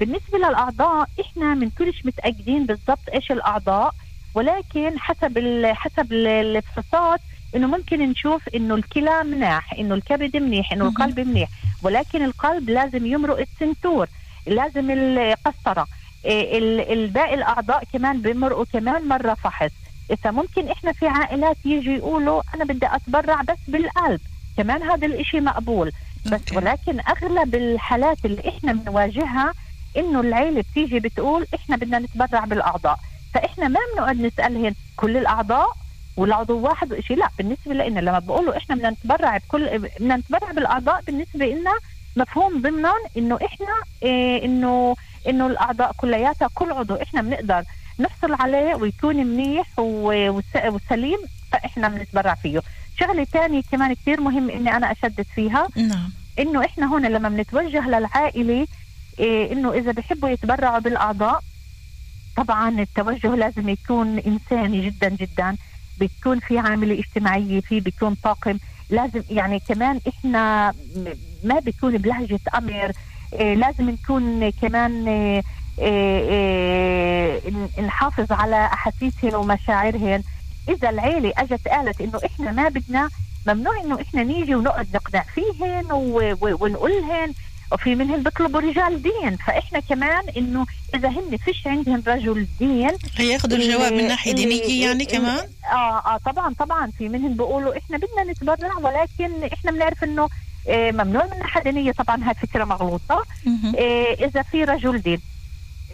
[SPEAKER 6] بالنسبة للأعضاء إحنا من كلش متأكدين بالضبط إيش الأعضاء ولكن حسب ال حسب ال- الفحوصات إنه ممكن نشوف إنه الكلى مناح إنه الكبد منيح
[SPEAKER 4] إنه.
[SPEAKER 6] القلب منيح. ولكن القلب لازم يمرق السنتور لازم القسطرة. إيه، ال- الباقي الأعضاء كمان بمرقوا كمان مرة فحص. إذا ممكن إحنا في عائلات يجي يقولوا أنا بدي أتبرع بس بالقلب كمان هذا الإشي مقبول. بس. ولكن أغلب الحالات اللي إحنا بنواجهها إنه العيلة بتيجي بتقول إحنا بدنا نتبرع بالأعضاء. فإحنا ما بنقعد نسالهن كل الأعضاء والعضو واحد وشيء لا بالنسبة لنا لما بقولوا إحنا بدنا نتبرع بكل بدنا نتبرع بالأعضاء بالنسبة لنا مفهوم ضمنا إنه إحنا إيه إنه إنه الأعضاء كلياتها كل عضو إحنا بنقدر نحصل عليه ويكون منيح وسليم فإحنا بنتبرع فيه. شغلة تانية كمان كثير مهم إني أنا أشدد فيها.
[SPEAKER 4] نعم.
[SPEAKER 6] إنه إحنا هون لما بنتوجه للعائلة إيه إنه إذا بحبوا يتبرعوا بالأعضاء طبعا التوجه لازم يكون إنساني جدا جدا بتكون في عاملة اجتماعية في بيكون طاقم لازم يعني كمان إحنا ما بيكون بلهجة أمر إيه لازم نكون كمان إيه إيه نحافظ على أحاسيسهن ومشاعرهن. إذا العيلة أجت قالت إنه إحنا ما بدنا ممنوع إنه إحنا نيجي ونقعد نقنع فيهن و- و- ونقولهن وفي منهم بيطلبوا رجال دين. فإحنا كمان إنه إذا هن فيش عندهم رجل دين
[SPEAKER 4] هياخذوا الجواب من
[SPEAKER 6] اللي- ناحية
[SPEAKER 4] دينية يعني
[SPEAKER 6] اللي-
[SPEAKER 4] كمان؟
[SPEAKER 6] آه آه طبعا طبعا. في منهم بيقولوا إحنا بدنا نتبرع ولكن إحنا بنعرف إنه آه، ممنوع من الناحيه الدينيه طبعا هاي فكرة
[SPEAKER 4] مغلوطة.
[SPEAKER 6] آه، إذا في رجل دين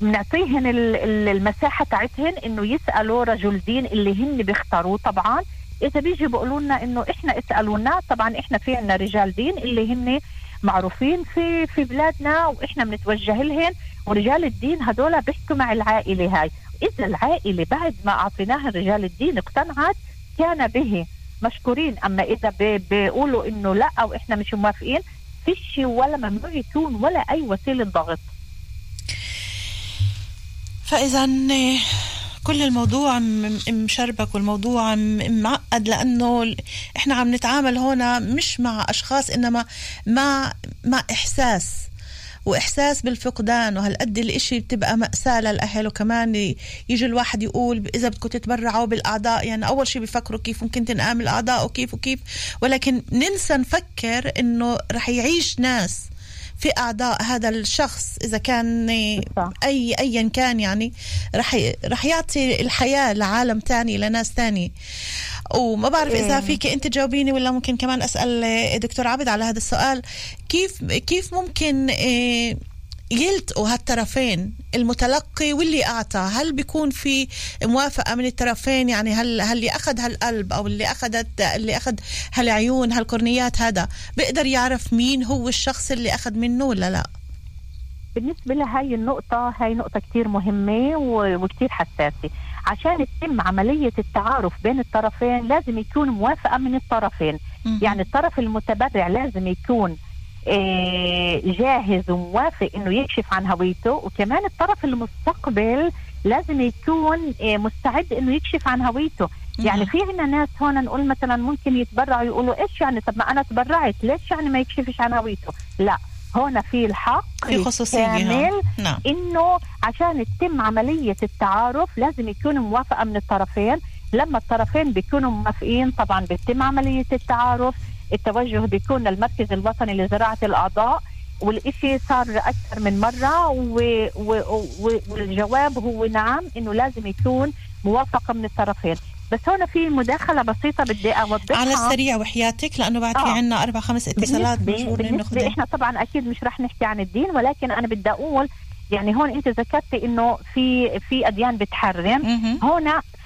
[SPEAKER 6] بنعطيهن ال- المساحة تاعتهن إنه يسألوا رجل دين اللي هن بيختاروه طبعا. إذا بيجي بيقولوا لنا إنه إحنا اسألونا طبعا إحنا في عنا رجال دين اللي هن معروفين في في بلادنا وإحنا بنتوجه لهن ورجال الدين هدول بيحكوا مع العائلة هاي. إذا العائلة بعد ما اعطيناها رجال الدين اقتنعت كان به مشكورين. أما إذا بي- بيقولوا إنه لا أو إحنا مش موافقين فيش ولا ممنوع يكون ولا أي وسيلة ضغط.
[SPEAKER 4] فاذا كل الموضوع مشربك والموضوع معقد لأنه إحنا عم نتعامل هنا مش مع أشخاص إنما مع مع إحساس. وإحساس بالفقدان وهالقد الإشي بتبقى مأساة للأهل وكمان يجي الواحد يقول إذا بدكم تتبرعوا بالأعضاء يعني أول شيء بيفكروا كيف ممكن تنقام الأعضاء وكيف وكيف. ولكن ننسى نفكر إنه رح يعيش ناس في أعضاء هذا الشخص إذا كان. أي ايا كان يعني رح رح يعطي الحياة لعالم تاني لناس تاني وما بعرف إذا
[SPEAKER 6] إيه.
[SPEAKER 4] فيك أنت تجاوبيني ولا ممكن كمان أسأل دكتور عبد على هذا السؤال كيف كيف ممكن آه، يلتقوا هالطرفين المتلقي واللي أعطى. هل بيكون في موافقة من الطرفين؟ يعني هل هل اللي أخذ هالقلب أو اللي اخذت اللي أخذ هالعيون هالقرنيات هذا بيقدر يعرف مين هو الشخص اللي أخذ منه ولا لا؟
[SPEAKER 6] بالنسبة لهاي النقطة هاي نقطة كتير مهمة وكتير حساسة. عشان تتم عملية التعارف بين الطرفين لازم يكون موافقة من الطرفين. يعني الطرف المتبرع لازم يكون جاهز وموافق إنه يكشف عن هويته وكمان الطرف المستقبل لازم يكون آه، مستعد إنه يكشف عن هويته. يعني في عنا ناس هون نقول مثلا ممكن يتبرعوا يقولوا إيش يعني طب ما أنا تبرعت ليش يعني ما يكشفش عن هويته؟ لا هون في الحق
[SPEAKER 4] في خصوصية
[SPEAKER 6] كامل.
[SPEAKER 4] نعم.
[SPEAKER 6] إنه عشان تتم عملية التعارف لازم يكون موافقة من الطرفين. لما الطرفين بيكونوا موافقين طبعا بتتم عملية التعارف. التوجه بيكون للمركز الوطني لزراعة الأعضاء والإشي صار أكثر من مرة و... و... و... والجواب هو نعم إنه لازم يكون موافقة من الطرفين بس هون في مداخلة بسيطة بدي أوضحها
[SPEAKER 4] على السريع وحياتك لأنه بعد في
[SPEAKER 6] آه.
[SPEAKER 4] عنا أربع خمس اتصالات
[SPEAKER 6] بالنسبة, بالنسبة إحنا طبعا أكيد مش رح نحكي عن الدين ولكن أنا بدي أقول يعني هون أنت ذكرتي إنه في في أديان بتحرم
[SPEAKER 4] مهم.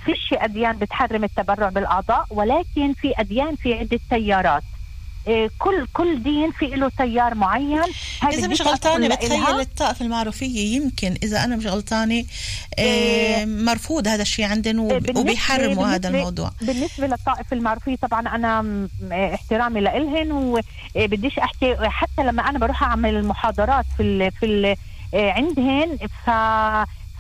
[SPEAKER 6] فيش أديان بتحرم التبرع بالأعضاء ولكن في أديان في عدة تيارات إيه، كل كل دين في له تيار معين
[SPEAKER 4] إذا مش
[SPEAKER 6] غلطانة
[SPEAKER 4] بتخيل. الطائفة المعروفية يمكن إذا أنا مش غلطانة آه،
[SPEAKER 6] إيه.
[SPEAKER 4] مرفوض هذا الشيء
[SPEAKER 6] إيه، بالنسبة-
[SPEAKER 4] وبيحرموا هذا الموضوع
[SPEAKER 6] بالنسبة للطائفة المعروفية طبعا أنا م- احترامي لإلهن وبديش أحكي حتى لما أنا بروح أعمل المحاضرات في ال في ال عندهن ف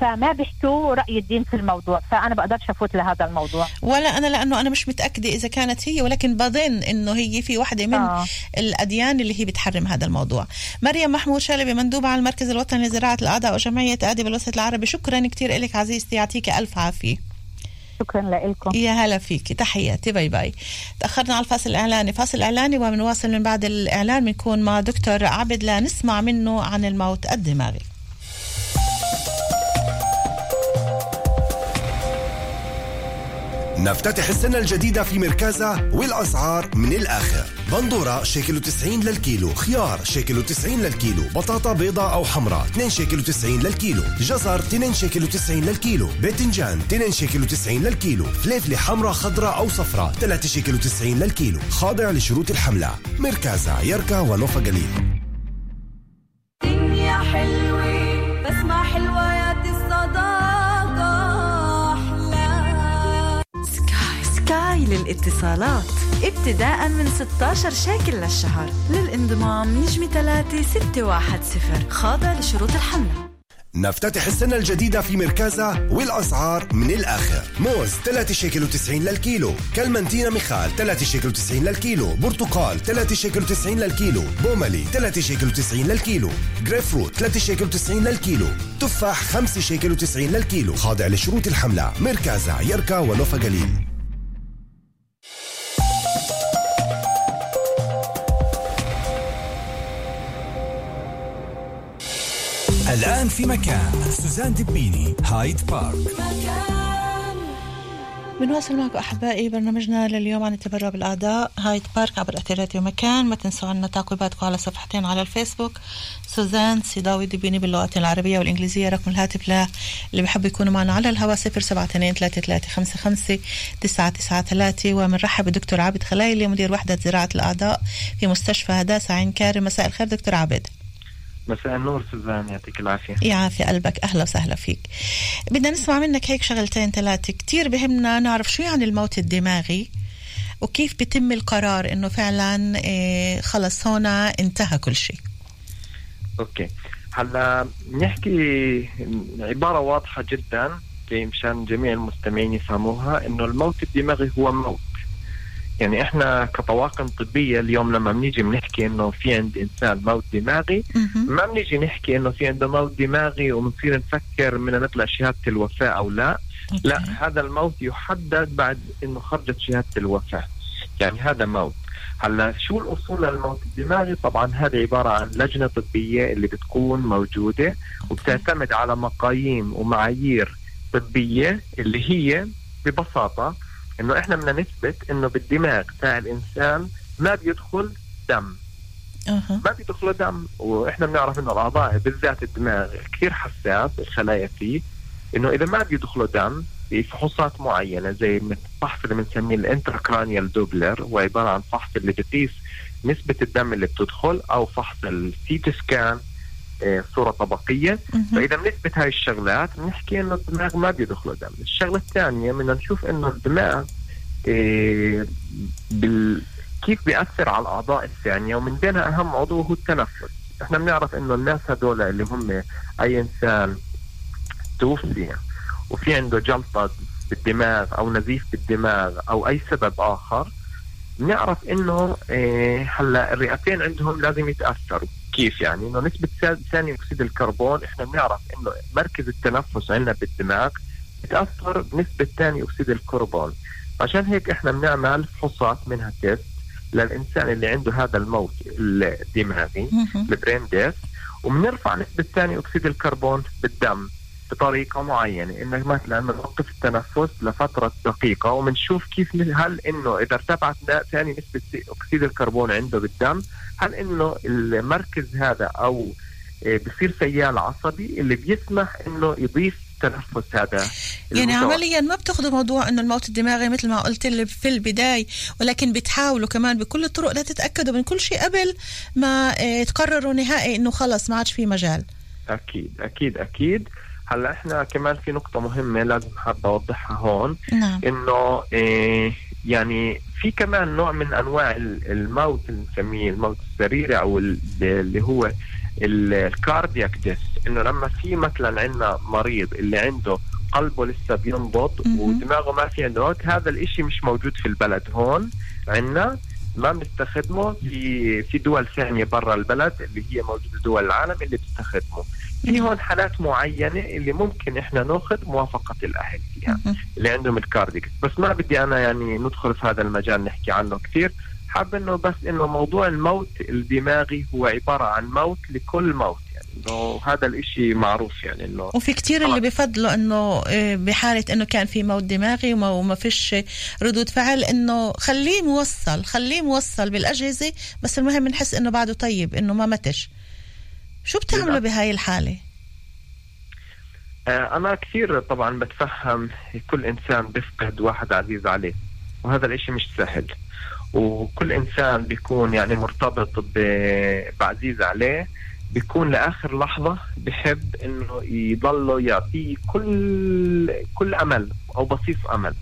[SPEAKER 6] فما بيحكوا رأي الدين في الموضوع فأنا بقدرش أفوت لهذا الموضوع.
[SPEAKER 4] ولا أنا لأنه أنا مش متأكدة إذا كانت هي ولكن بظن إنه هي في واحدة من
[SPEAKER 6] آه.
[SPEAKER 4] الأديان اللي هي بتحرم هذا الموضوع. مريم محمود شلبي مندوبه على المركز الوطني لزراعة الأعضاء وجمعية ادي بالوسط العربي. شكرا كثير لك عزيزتي يعطيك ألف عافية.
[SPEAKER 6] شكرا لكم
[SPEAKER 4] يا هلا فيكي تحياتي bye bye. تأخرنا على الفاصل الإعلاني. فاصل إعلاني وبنواصل من بعد الإعلان بنكون مع دكتور عابد لنسمع منه عن الموت الدماغي.
[SPEAKER 9] نفتتح السنة الجديدة في مركزة والأسعار من الآخر. بندورة شيكل 90 للكيلو خيار شيكل 90 للكيلو بطاطا بيضاء أو حمراء 2 شيكل 90 للكيلو جزر 2 شيكل 90 للكيلو باذنجان 2 شيكل 90 للكيلو فليفلة حمراء خضراء أو صفراء 3 شيكل 90 للكيلو. خاضع لشروط الحملة. مركزة يركا ونوفا جليل
[SPEAKER 10] سكاي للاتصالات. ابتداء من 16 شاكل للشهر. للانضمام نجمة 3 610 خاضع لشروط الحملة.
[SPEAKER 9] نفتتح السنة الجديدة في مركزة والأسعار من الآخر. موز 3 شيكل و90 للكيلو. كلمنتينا مخال 3 شيكل و90 للكيلو. برتقال 3 شيكل و90 للكيلو. بوملي 3 شيكل و90 للكيلو. جريب فروت 3 شيكل و90 للكيلو. تفاح 5 شيكل و90 للكيلو. خاضع لشروط الحملة. مركزة يركا ونوفا جليل
[SPEAKER 1] الآن في مكان سوزان دبيني هايد بارك.
[SPEAKER 4] بنواصل معكم أحبائي برنامجنا لليوم عن التبرع بالأعضاء هايد بارك عبر أثيرات ومكان ما تنسوا عنا تعقيباتكم على صفحتين على الفيسبوك سوزان سيداوي دبيني باللغة العربية والإنجليزية. رقم الهاتف له اللي بحب يكونوا معنا على الهواء 072 3355 993 وبنرحب بدكتور عابد خلايلي مدير وحدة زراعة الأعضاء في مستشفى هداسة عين كارم. مساء الخير دكتور عابد.
[SPEAKER 11] مساء النور سوزان يعطيك العافية.
[SPEAKER 4] يعافي قلبك. أهلا وسهلا فيك. بدنا نسمع منك هيك شغلتين ثلاثة كتير بهمنا نعرف شو يعني الموت الدماغي وكيف بيتم القرار إنه فعلا إيه خلص هنا انتهى كل شيء.
[SPEAKER 11] Okay. هلا نحكي عبارة واضحة جدا مشان جميع المستمعين يفهموها إنه الموت الدماغي هو موت. يعني إحنا كطواقم طبية اليوم لما بنيجي بنحكي إنه في عند إنسان موت دماغي ما بنيجي نحكي إنه في عنده موت دماغي وبنصير نفكر من نطلع شهادة الوفاة أو لا. لا هذا الموت يحدد بعد إنه خرجت شهادة الوفاة. يعني هذا موت. هلا شو الأصول للموت الدماغي؟ طبعا هذه عبارة عن لجنة طبية اللي بتكون موجودة وبتعتمد على مقاييم ومعايير طبية اللي هي ببساطة إنه إحنا بدنا نثبت إنه بالدماغ تاع الإنسان ما بيدخل دم. ما بيدخله دم وإحنا بنعرف إنه الأعضاء بالذات الدماغ كثير حساس الخلايا فيه إنه إذا ما بيدخله دم بفحوصات معينة زي الفحص اللي بنسميه ال intracranial Doppler وعباره عن فحص اللي بقيس نسبة الدم اللي بتدخل أو فحص ال CT scan صورة طبقية. فإذا بنثبت هاي الشغلات بنحكي إنه الدماغ ما بيدخله دم. الشغلة الثانية بدنا نشوف إنه الدماغ آه، بال كيف بيأثر على الأعضاء الثانية. ومن بينها أهم عضو هو التنفس. إحنا بنعرف إنه الناس هدول اللي هم أي إنسان توفي وفي عنده جلطة بالدماغ أو نزيف بالدماغ أو أي سبب آخر بنعرف إنه إيه هلأ الرئتين عندهم لازم يتأثروا. كيف يعني؟ إنه نسبة ثا- ثاني أكسيد الكربون إحنا بنعرف إنه مركز التنفس عندنا بالدماغ بتأثر بنسبة ثاني أكسيد الكربون. عشان هيك إحنا بنعمل فحوصات منها test للإنسان اللي عنده هذا الموت الدماغي ال brain death وبنرفع نسبة ثاني أكسيد الكربون بالدم. بطريقة معينة إنك مثلا بنوقف التنفس لفترة دقيقة وبنشوف كيف هل إنه إذا ارتفعت ثاني نسبة أكسيد الكربون عنده بالدم هل إنه المركز هذا أو إيه، بصير سيال عصبي اللي بيسمح إنه يضيف تنفس هذا
[SPEAKER 4] يعني
[SPEAKER 11] المتوسط.
[SPEAKER 4] عمليا ما بتاخذوا موضوع إنه الموت الدماغي مثل ما قلت لي في البداية ولكن بتحاولوا كمان بكل الطرق لتتأكدوا من كل شيء قبل ما آه، تقرروا نهائي إنه خلص ما عادش في مجال
[SPEAKER 11] أكيد أكيد أكيد هلا إحنا كمان في نقطة مهمة لازم حابة أوضحها هون.
[SPEAKER 4] نعم.
[SPEAKER 11] إنه إيه يعني في كمان نوع من أنواع ال- الموت اللي بنسميه الموت السريري ال- اللي هو ال cardiac death إنه لما في مثلا عندنا مريض اللي عنده قلبه لسه بينبض. ودماغه ما في عنده هذا الإشي مش موجود في البلد. هون عندنا ما بنستخدمه في في دول ثانية برا البلد اللي هي موجودة دول العالم اللي بتستخدمه. في هون حالات معينة اللي ممكن إحنا ناخذ موافقة الأهل فيها اللي عندهم الكارديك. بس ما بدي أنا يعني ندخل في هذا المجال نحكي عنه كثير. حاب إنه بس إنه موضوع الموت الدماغي هو عبارة عن موت لكل موت يعني إنه هذا الإشي معروف يعني إنه
[SPEAKER 4] وفي كتير اللي بفضلوا إنه آه، بحالة إنه كان في موت دماغي وما وما فيش ردود فعل إنه خليه موصل خليه موصل بالأجهزة بس المهم نحس إنه بعده طيب إنه ما متش. شو بتعملوا بهاي الحالة؟
[SPEAKER 11] آه، أنا كثير طبعا بتفهم كل إنسان بيفقد واحد عزيز عليه وهذا الإشي مش سهل. وكل إنسان بيكون يعني مرتبط بعزيز عليه بيكون لآخر لحظة بحب إنه يضله يعطيه كل كل أمل أو بصيص أمل.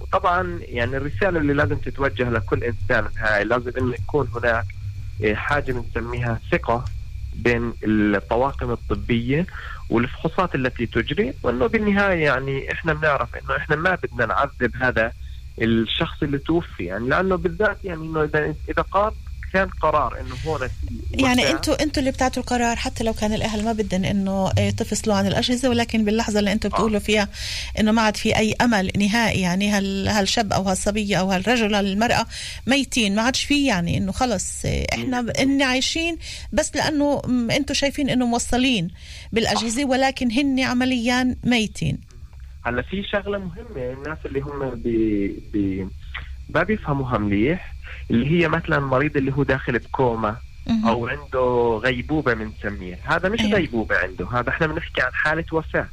[SPEAKER 11] وطبعا يعني الرسالة اللي لازم تتوجه لكل إنسان هاي لازم إنه يكون هناك إيه، حاجة بنسميها ثقة. بين الطواقم الطبية والفحوصات التي تجري وإنه بالنهاية يعني إحنا بنعرف إنه إحنا ما بدنا نعذب هذا الشخص اللي توفي يعني لأنه بالذات يعني إنه اذا قام كان قرار إنه هون
[SPEAKER 4] يعني. أنتوا أنتوا اللي بتعطوا القرار حتى لو كان الأهل ما بدهم إنه آه، تفصلوا عن الأجهزة ولكن باللحظة اللي أنتوا بتقولوا فيها إنه ما عاد في أي أمل نهائي يعني هال هالشاب أو هالصبية أو هالرجل هالمراه ميتين ما عادش في يعني إنه خلص آه، إحنا ب- إن عايشين بس لأنه أنتوا شايفين إنه موصلين بالأجهزة ولكن هن عمليا ميتين.
[SPEAKER 11] هلا في شغلة مهمة الناس اللي هم بي بي ما بيفهموها مليح اللي هي مثلا مريض اللي هو داخل بكوما. أو عنده غيبوبة بنسميها هذا مش
[SPEAKER 4] أيوة.
[SPEAKER 11] غيبوبة عنده هذا إحنا بنحكي عن حالة وفاة.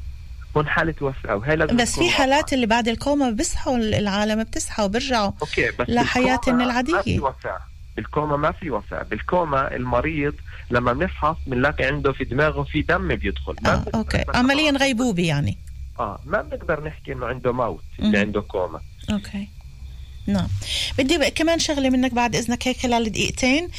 [SPEAKER 11] هون حالة وفاة وهي لازم
[SPEAKER 4] بس في حالات اللي بعد الكوما بيصحوا العالم بتصحى وبرجعوا
[SPEAKER 11] okay بس
[SPEAKER 4] لحياتهم العادية.
[SPEAKER 11] ما في وفاة. بالكوما ما في وفاة. بالكوما المريض لما بنفحص بنلاقي عنده في دماغه في دم بيدخل.
[SPEAKER 4] آه Okay. عمليا غيبوبه يعني.
[SPEAKER 11] آه ما بنقدر نحكي إنه عنده موت اللي. عنده كوما
[SPEAKER 4] Okay. نعم. بدي كمان شغلة منك بعد إذنك هيك خلال دقيقتين.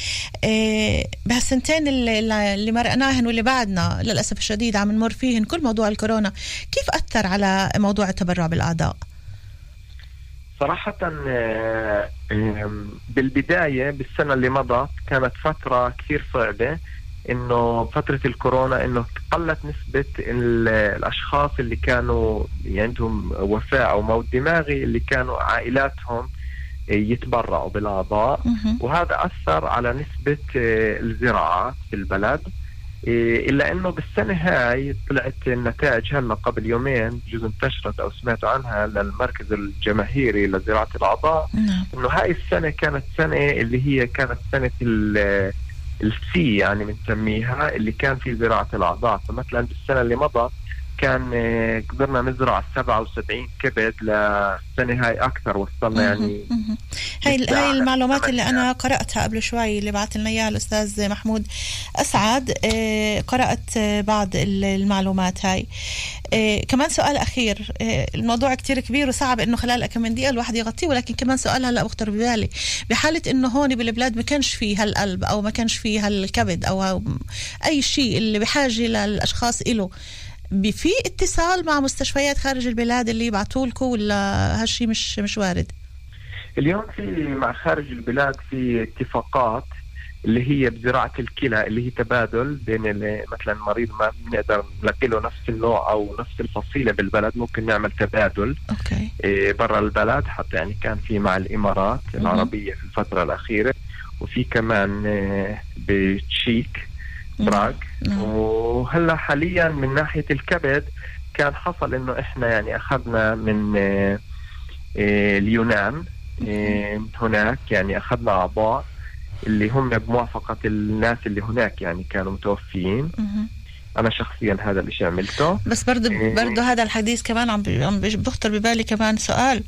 [SPEAKER 4] إيه بهالسنتين اللي, اللي مرقناهن واللي بعدنا للأسف الشديد عم نمر فيهن كل موضوع الكورونا. كيف أثر على موضوع التبرع بالأعضاء؟
[SPEAKER 11] صراحة آه، بالبداية بالسنة اللي مضت كانت فترة كثير صعبة. إنه فترة الكورونا إنه قلت نسبة ال- الأشخاص اللي كانوا عندهم وفاة أو موت دماغي اللي كانوا عائلاتهم آه، يتبرعوا بالأعضاء. وهذا أثر على نسبة آه، الزراعات في البلد. إيه، إلا إنه بالسنة هاي طلعت النتائج هلا قبل يومين بجوز انتشرت أو سمعتوا عنها للمركز الجماهيري لزراعة الأعضاء؟
[SPEAKER 4] نعم.
[SPEAKER 11] إنه هاي السنة كانت سنة اللي هي كانت سنة السي يعني بنسميها اللي كان في زراعة الأعضاء. فمثلا بالسنه اللي مضت كان آه، قدرنا نزرع 77 كبد للسنه هاي أكثر وصلنا يعني.
[SPEAKER 4] هاي هاي المعلومات اللي أنا قرأتها قبل شوي اللي بعث لنا اياها الاستاذ محمود أسعد آه، قرأت آه، بعض ال- المعلومات هاي. آه، كمان سؤال أخير آه، الموضوع كتير كبير وصعب إنه خلال كم من دقيقة الواحد يغطيه ولكن كمان سؤال هلأ بخطر ببالي. بحالة إنه هون بالبلاد ما كانش فيه هالقلب أو ما كانش فيه هالكبد أو أي شيء اللي بحاجة للأشخاص له في اتصال مع مستشفيات خارج البلاد اللي يبعثوا لكم ولا هالشيء مش مش وارد؟
[SPEAKER 11] اليوم في مع خارج البلاد في اتفاقات اللي هي بزراعة الكلى اللي هي تبادل بين مثلا مريض ما بنقدر نلاقي له نفس النوع أو نفس الفصيلة بالبلد ممكن نعمل تبادل
[SPEAKER 4] أوكي
[SPEAKER 11] إيه، برا البلد حتى يعني كان في مع الإمارات العربية في الفترة الأخيرة وفي كمان إيه، بتشيك براغ وهلا حاليا من ناحية الكبد كان حصل إنه إحنا يعني أخذنا من آه، آه، اليونان آه، هناك يعني أخذنا أعضاء اللي هم بموافقة الناس اللي هناك يعني كانوا متوفيين. أنا شخصيا هذا الإشي عملته.
[SPEAKER 4] بس برضه
[SPEAKER 11] إيه.
[SPEAKER 4] برضه هذا الحديث كمان عم بي- عم بيج- بخطر ببالي كمان سؤال.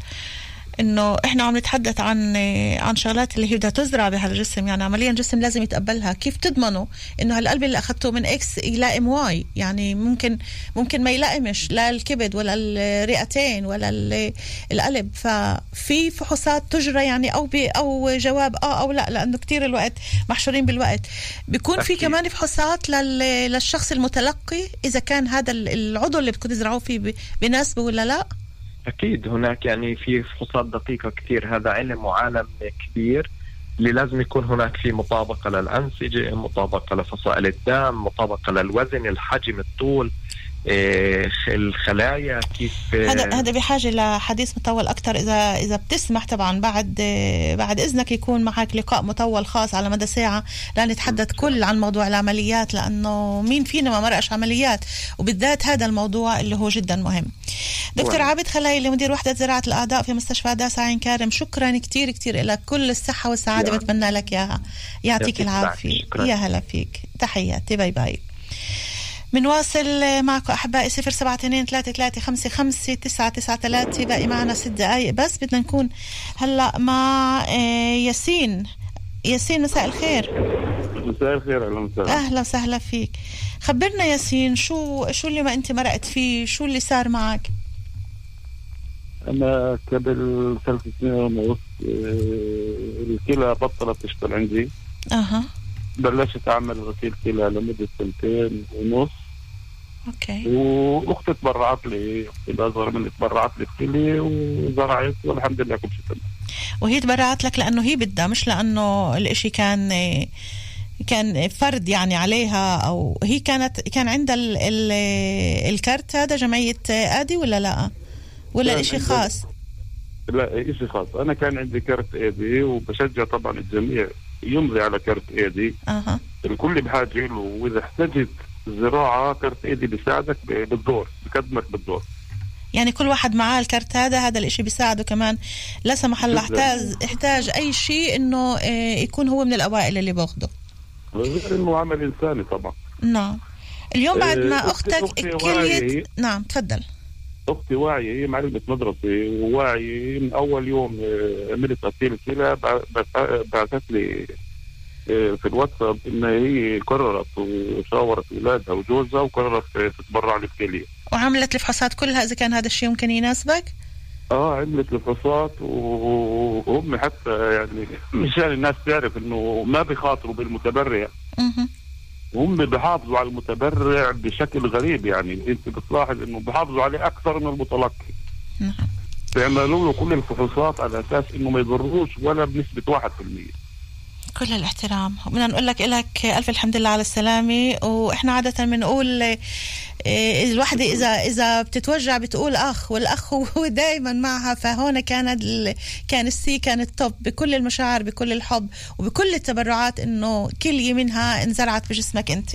[SPEAKER 4] إنه إحنا عم نتحدث عن عن شغلات اللي هي بدها تزرع بهالجسم. يعني عمليا جسم لازم يتقبلها. كيف تضمنوا إنه هالقلب اللي أخذته من X يلائم Y يعني ممكن ممكن ما يلائمش لا الكبد ولا الرئتين ولا ال- القلب. ففي فحوصات تجرى يعني أو أو جواب آه أو لا لأنه كتير الوقت محشورين بالوقت. بيكون في. كمان فحوصات لل- للشخص المتلقي إذا كان هذا ال- العضو اللي بدكم تزرعوه فيه ب- بيناسبه ولا لا؟
[SPEAKER 11] أكيد هناك يعني في فحوصات دقيقة كثير. هذا علم وعالم كبير اللي لازم يكون هناك في مطابقة للأنسجة مطابقة لفصائل الدم مطابقة للوزن الحجم الطول. الخلايا كيف
[SPEAKER 4] هذا هذا بحاجة لحديث مطول أكثر إذا إذا بتسمح طبعا بعد بعد إذنك يكون معك لقاء مطول خاص على مدى ساعة لنتحدث كل عن موضوع العمليات لأنه مين فينا ما مرقش عمليات وبالذات هذا الموضوع اللي هو جدا مهم. دكتور عابد خلايلي مدير وحدة زراعة الأعضاء في مستشفى هداسه عين كارم شكرا كثير كثير لك كل الصحة والسعادة. بتمنى لك اياها يعطيك العافية. يا هلا فيك. تحياتي. Bye bye. بنواصل معكم أحبائي صفر سبعة اثنين ثلاثة ثلاثة خمسة خمسة تسعة تسعة ثلاثة. باقي معنا ست دقايق بس. بدنا نكون هلأ مع آه، ياسين. ياسين مساء الخير.
[SPEAKER 12] مساء الخير أهلا وسهلا.
[SPEAKER 4] أهلا وسهلا فيك. خبرنا ياسين شو شو اللي ما أنت مرقت فيه؟ شو اللي صار معك؟
[SPEAKER 12] أنا قبل ثلاث سنين ونص آه، الكلى بطلت تشتغل عندي.
[SPEAKER 4] أها.
[SPEAKER 12] بلشت أعمل غسيل كلى لمدة سنتين ونص.
[SPEAKER 4] أوكي.
[SPEAKER 12] وأختي تبرعت لي أختي الاصغر مني تبرعت لي بكلي وزرعت والحمد لله كل شيء تمام.
[SPEAKER 4] وهي تبرعت لك لأنه هي بدها مش لأنه الإشي كان كان فرد يعني عليها أو هي كانت كان عندها ال ال الكارت هذا جمعية آدي ولا لأ؟ ولا
[SPEAKER 12] عندها-
[SPEAKER 4] خاص؟
[SPEAKER 12] لا شيء خاص. أنا كان عندي كارت ايدي وبشجع طبعا الجميع يمضي على كارت ايدي
[SPEAKER 4] أها.
[SPEAKER 12] الكل بحاجة له وإذا احتجت زراعة كارت إيدي بيساعدك بالدور بقدمك بالدور.
[SPEAKER 4] يعني كل واحد معاه الكارت هذا هذا الإشي بيساعده كمان. لا سمح الله. احتاج احتاج أي شيء إنه آه، يكون هو من الأوائل اللي باخده
[SPEAKER 12] غير إنه عمل إنساني طبعا.
[SPEAKER 4] نعم. اليوم بعد ما
[SPEAKER 12] آه، أختي-
[SPEAKER 4] أختك
[SPEAKER 12] أختي
[SPEAKER 4] كليت. نعم تفضل.
[SPEAKER 12] أختي واعية هي معلمة مدرسة وواعية من أول يوم آه، عملت غسيل كلى بع- بع- بعثت لي في الواتساب إن هي قررت وشاورت اولادها وجوزها وقررت آه، تتبرع لي بكليه
[SPEAKER 4] وعملت الفحوصات كلها إذا كان هذا الشيء ممكن يناسبك؟
[SPEAKER 12] آه عملت الفحوصات وهم حتى يعني [laughs] مشان الناس تعرف إنه ما بيخاطروا بالمتبرع.
[SPEAKER 4] مهم.
[SPEAKER 12] هم بيحافظوا على المتبرع بشكل غريب يعني. أنت بتلاحظ إنه بيحافظوا عليه أكثر من المتلقي.
[SPEAKER 4] نعم.
[SPEAKER 12] بيعملوا له كل الفحوصات على أساس إنه ما يضروش ولا بنسبة 1%
[SPEAKER 4] كل الاحترام. بدنا نقول لك لك ألف الحمد لله على السلامة. وإحنا عادة بنقول إيه، الوحده إذا إذا بتتوجع بتقول أخ والأخ هو [laughs] دائما معها. فهون كان كان السي كان التوب بكل المشاعر بكل الحب وبكل التبرعات إنه كليه منها انزرعت بجسمك أنت.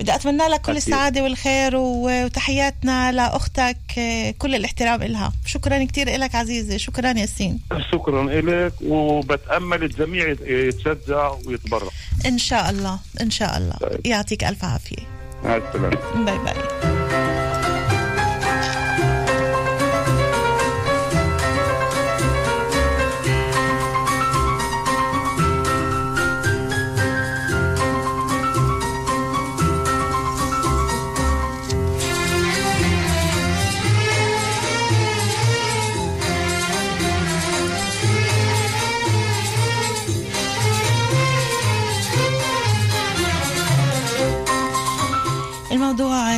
[SPEAKER 4] بدي أتمنى لك كل
[SPEAKER 12] أكيد.
[SPEAKER 4] السعادة والخير وتحياتنا لأختك إيه، كل الاحترام لها شكرا كثير لك عزيزي. شكرا ياسين.
[SPEAKER 12] شكرا لك وبتأمل الجميع يتشجع ويتبرع.
[SPEAKER 4] إن شاء الله. إن شاء الله. يعطيك ألف عافية.
[SPEAKER 12] مع السلامة.
[SPEAKER 4] باي باي.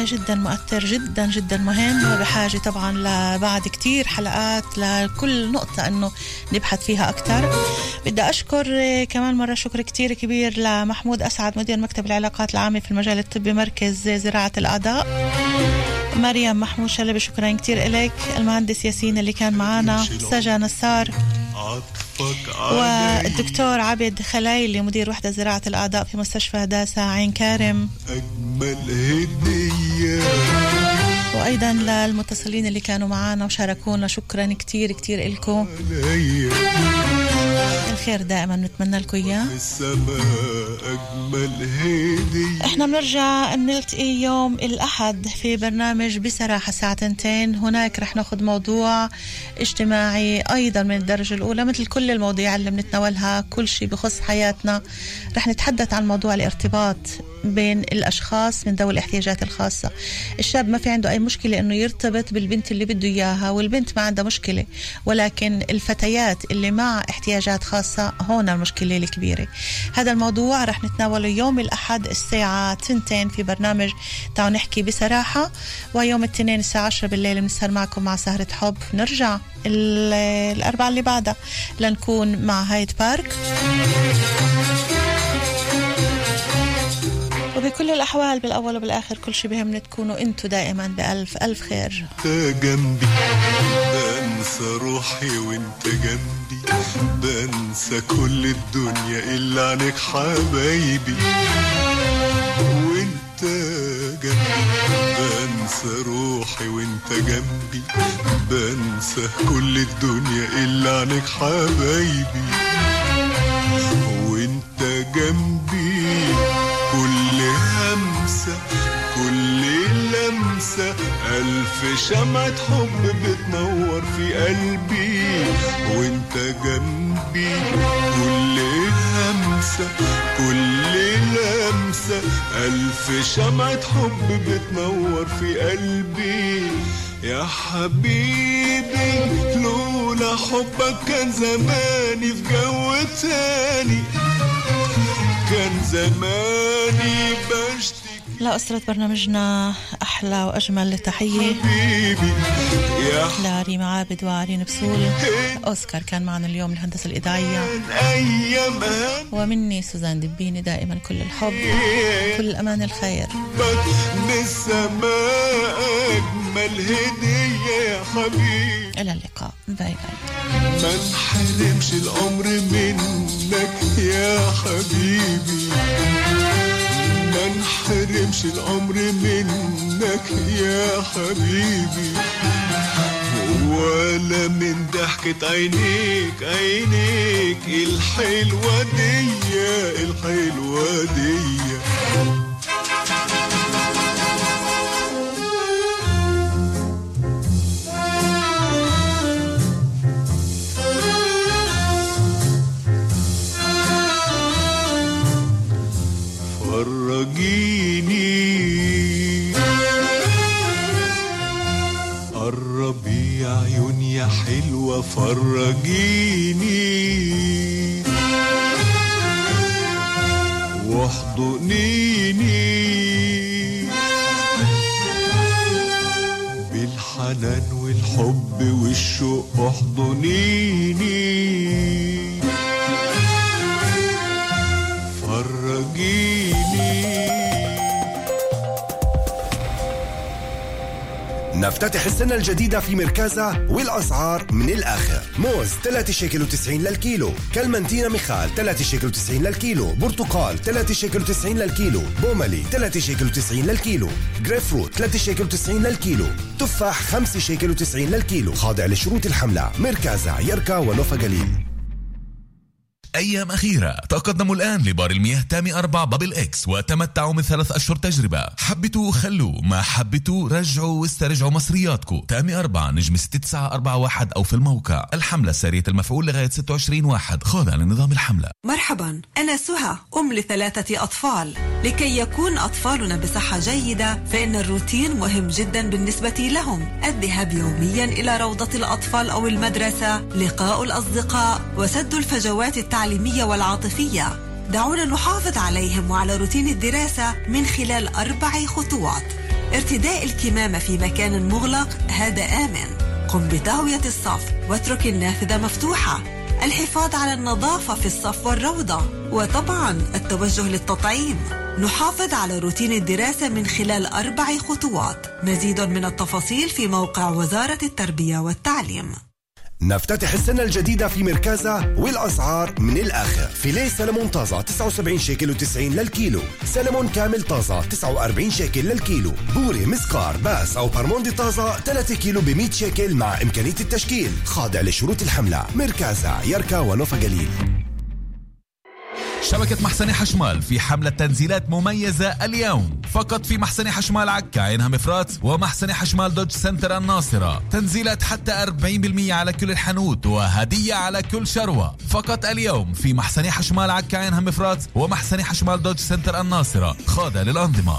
[SPEAKER 4] جدا مؤثر جدا جدا مهم. وبحاجة طبعا لبعد كتير حلقات لكل نقطة أنه نبحث فيها أكثر بدي أشكر آه، كمان مرة شكر كتير كبير لمحمود أسعد مدير مكتب العلاقات العامة في المجال الطبي مركز زراعة الأعضاء. مريم محمود شلبي شكرا كتير إليك المهندس ياسين اللي كان معنا سجا نصار. والدكتور عبد خلايلي مدير وحدة زراعة الأعضاء في مستشفى هداسة عين كارم
[SPEAKER 13] أجمل هدية.
[SPEAKER 4] وأيضا للمتصلين اللي كانوا معنا وشاركونا شكرا كتير كتير إلكم. الخير دائما نتمنى لكم إياه.
[SPEAKER 13] السما أجمل هدية.
[SPEAKER 4] إحنا بنرجع نلتقي يوم الأحد في برنامج بصراحة الساعة تنتين هناك رح ناخذ موضوع اجتماعي أيضا من الدرجة الأولى مثل كل المواضيع اللي بنتناولها. كل شيء بخص حياتنا. رح نتحدث عن موضوع الارتباط بين الأشخاص من ذوي الاحتياجات الخاصة. الشاب ما في عنده أي مشكلة أنه يرتبط بالبنت اللي بده إياها والبنت ما عندها مشكلة. ولكن الفتيات اللي مع احتياجات خاصة هون المشكلة الكبيرة. هذا الموضوع موضوع رح نتناوله يوم الأحد الساعة تنتين في برنامج تعالوا نحكي بصراحة ويوم الاثنين الساعة 10 بالليل بنسهر معكم مع سهرة حب. نرجع ال- الأربعة اللي بعدها لنكون مع هايد بارك. وبكل الأحوال بالأول وبالآخر كل شي بهمنا تكونوا أنتوا دائما بألف ألف خير.
[SPEAKER 13] جنبي بنسى روحي وانت جنبي. بنسى كل الدنيا إلا عنك حبايبي. وانت جنبي بنسى روحي وانت جنبي. بنسى كل الدنيا إلا عنك حبايبي. ألف شمعة حب بتنور في قلبي وانت جنبي. كل همسة كل لمسة. ألف شمعة حب بتنور في قلبي. يا حبيبي لولا حبك كان زماني في جو تاني. كان زماني بشتكي
[SPEAKER 4] لأسرة برنامجنا أحلى وأجمل تحية. لريما عابد وعرين بسول أوسكار كان معنا اليوم الهندسة الإذاعية. ومني سوزان دبيني دائما كل الحب كل الأمان الخير
[SPEAKER 13] أجمل هدية يا حبيبي
[SPEAKER 4] إلى اللقاء. باي باي.
[SPEAKER 13] ما نحرمش العمر منك يا حبيبي. ما العمر منك يا حبيبي. ولا من ضحكة عينيك عينيك الحلوة دي الحلوة دي فرجيني
[SPEAKER 9] نفتتح السنة الجديدة في مركزها والأسعار من الآخر. موز 3 شيكل و90 للكيلو. كلمنتينا مخال 3 شيكل و90 للكيلو. برتقال 3 شيكل و90 للكيلو. بوملي 3 شيكل و90 للكيلو. جريف فروت 3 شيكل و90 للكيلو. تفاح 5 شيكل و90 للكيلو. خاضع لشروط الحملة. مركزها يركا ونوف هجليل
[SPEAKER 14] أيام أخيرة. تقدموا الآن لبار المياه تامي أربع Bubble X وتمتعوا من ثلاث أشهر تجربة. حبيتوا خلوا ما حبيتوا رجعوا واسترجعوا مصرياتكم. تامي أربعة نجم 6941 أو في الموقع. الحملة سارية المفعول لغاية 26 واحد. خاضع لنظام الحملة.
[SPEAKER 15] مرحبا أنا سهى أم لثلاثة أطفال. لكي يكون أطفالنا بصحة جيدة فإن الروتين مهم جدا بالنسبة لهم. الذهاب يوميا إلى روضة الأطفال أو المدرسة. لقاء الأصدقاء. وسد الفجوات التعليمية. والعاطفية. دعونا نحافظ عليهم وعلى روتين الدراسة من خلال أربع خطوات. ارتداء الكمامة في مكان مغلق هذا آمن. قم بتهوية الصف واترك النافذة مفتوحة. الحفاظ على النظافة في الصف والروضة. وطبعا التوجه للتطعيم. نحافظ على روتين الدراسة من خلال أربع خطوات. مزيد من التفاصيل في موقع وزارة التربية والتعليم.
[SPEAKER 9] نفتتح السنة الجديدة في مركزها والأسعار من الآخر. فيليه سلمون طازة 79 شيكل و90 للكيلو. سلمون كامل طازة 49 شيكل للكيلو. بوري مسقار باس أو برموندي طازة 3 كيلو ب 100 شيكل مع إمكانية التشكيل. خاضع لشروط الحملة. مركزها يركا ونوف هجليل
[SPEAKER 14] شبكة محسن حشمال في حملة تنزيلات مميزة اليوم. فقط في محسن حشمال عكا عين همفراتس ومحسن حشمال دوج سنتر الناصرة. تنزيلات حتى 40% على كل الحانوت وهدية على كل شروة. فقط اليوم في محسن حشمال عكا عين همفراتس ومحسن حشمال دوج سنتر الناصرة. خاضع للأنظمة.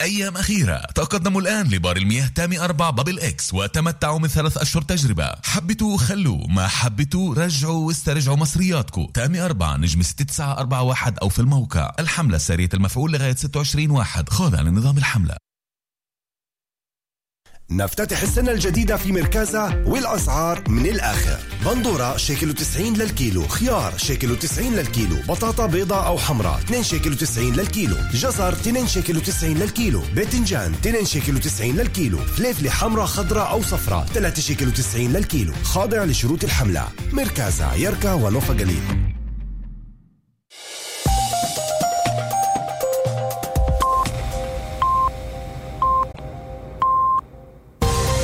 [SPEAKER 14] أيام أخيرة تقدموا الآن لبار المياه تامي أربع Bubble X وتمتعوا من ثلاث أشهر تجربة. حبتوا خلوا. ما حبتوا رجعوا واسترجعوا مصرياتكم. تامي أربعة نجم 6941 أو في الموقع. الحملة سارية المفعول لغاية 26 واحد. خاضع لنظام الحملة.
[SPEAKER 9] نفتتح السنة الجديدة في مركزها والأسعار من الآخر. بندورة شيكل 90 للكيلو خيار شيكل 90 للكيلو بطاطا بيضاء أو حمراء 2 شيكل 90 للكيلو جزر 2 شيكل 90 للكيلو باذنجان 2 شيكل 90 للكيلو فليفلة حمراء خضراء أو صفراء 3 شيكل 90 للكيلو. خاضع لشروط الحملة. مركزها يركا ونوفا قليل.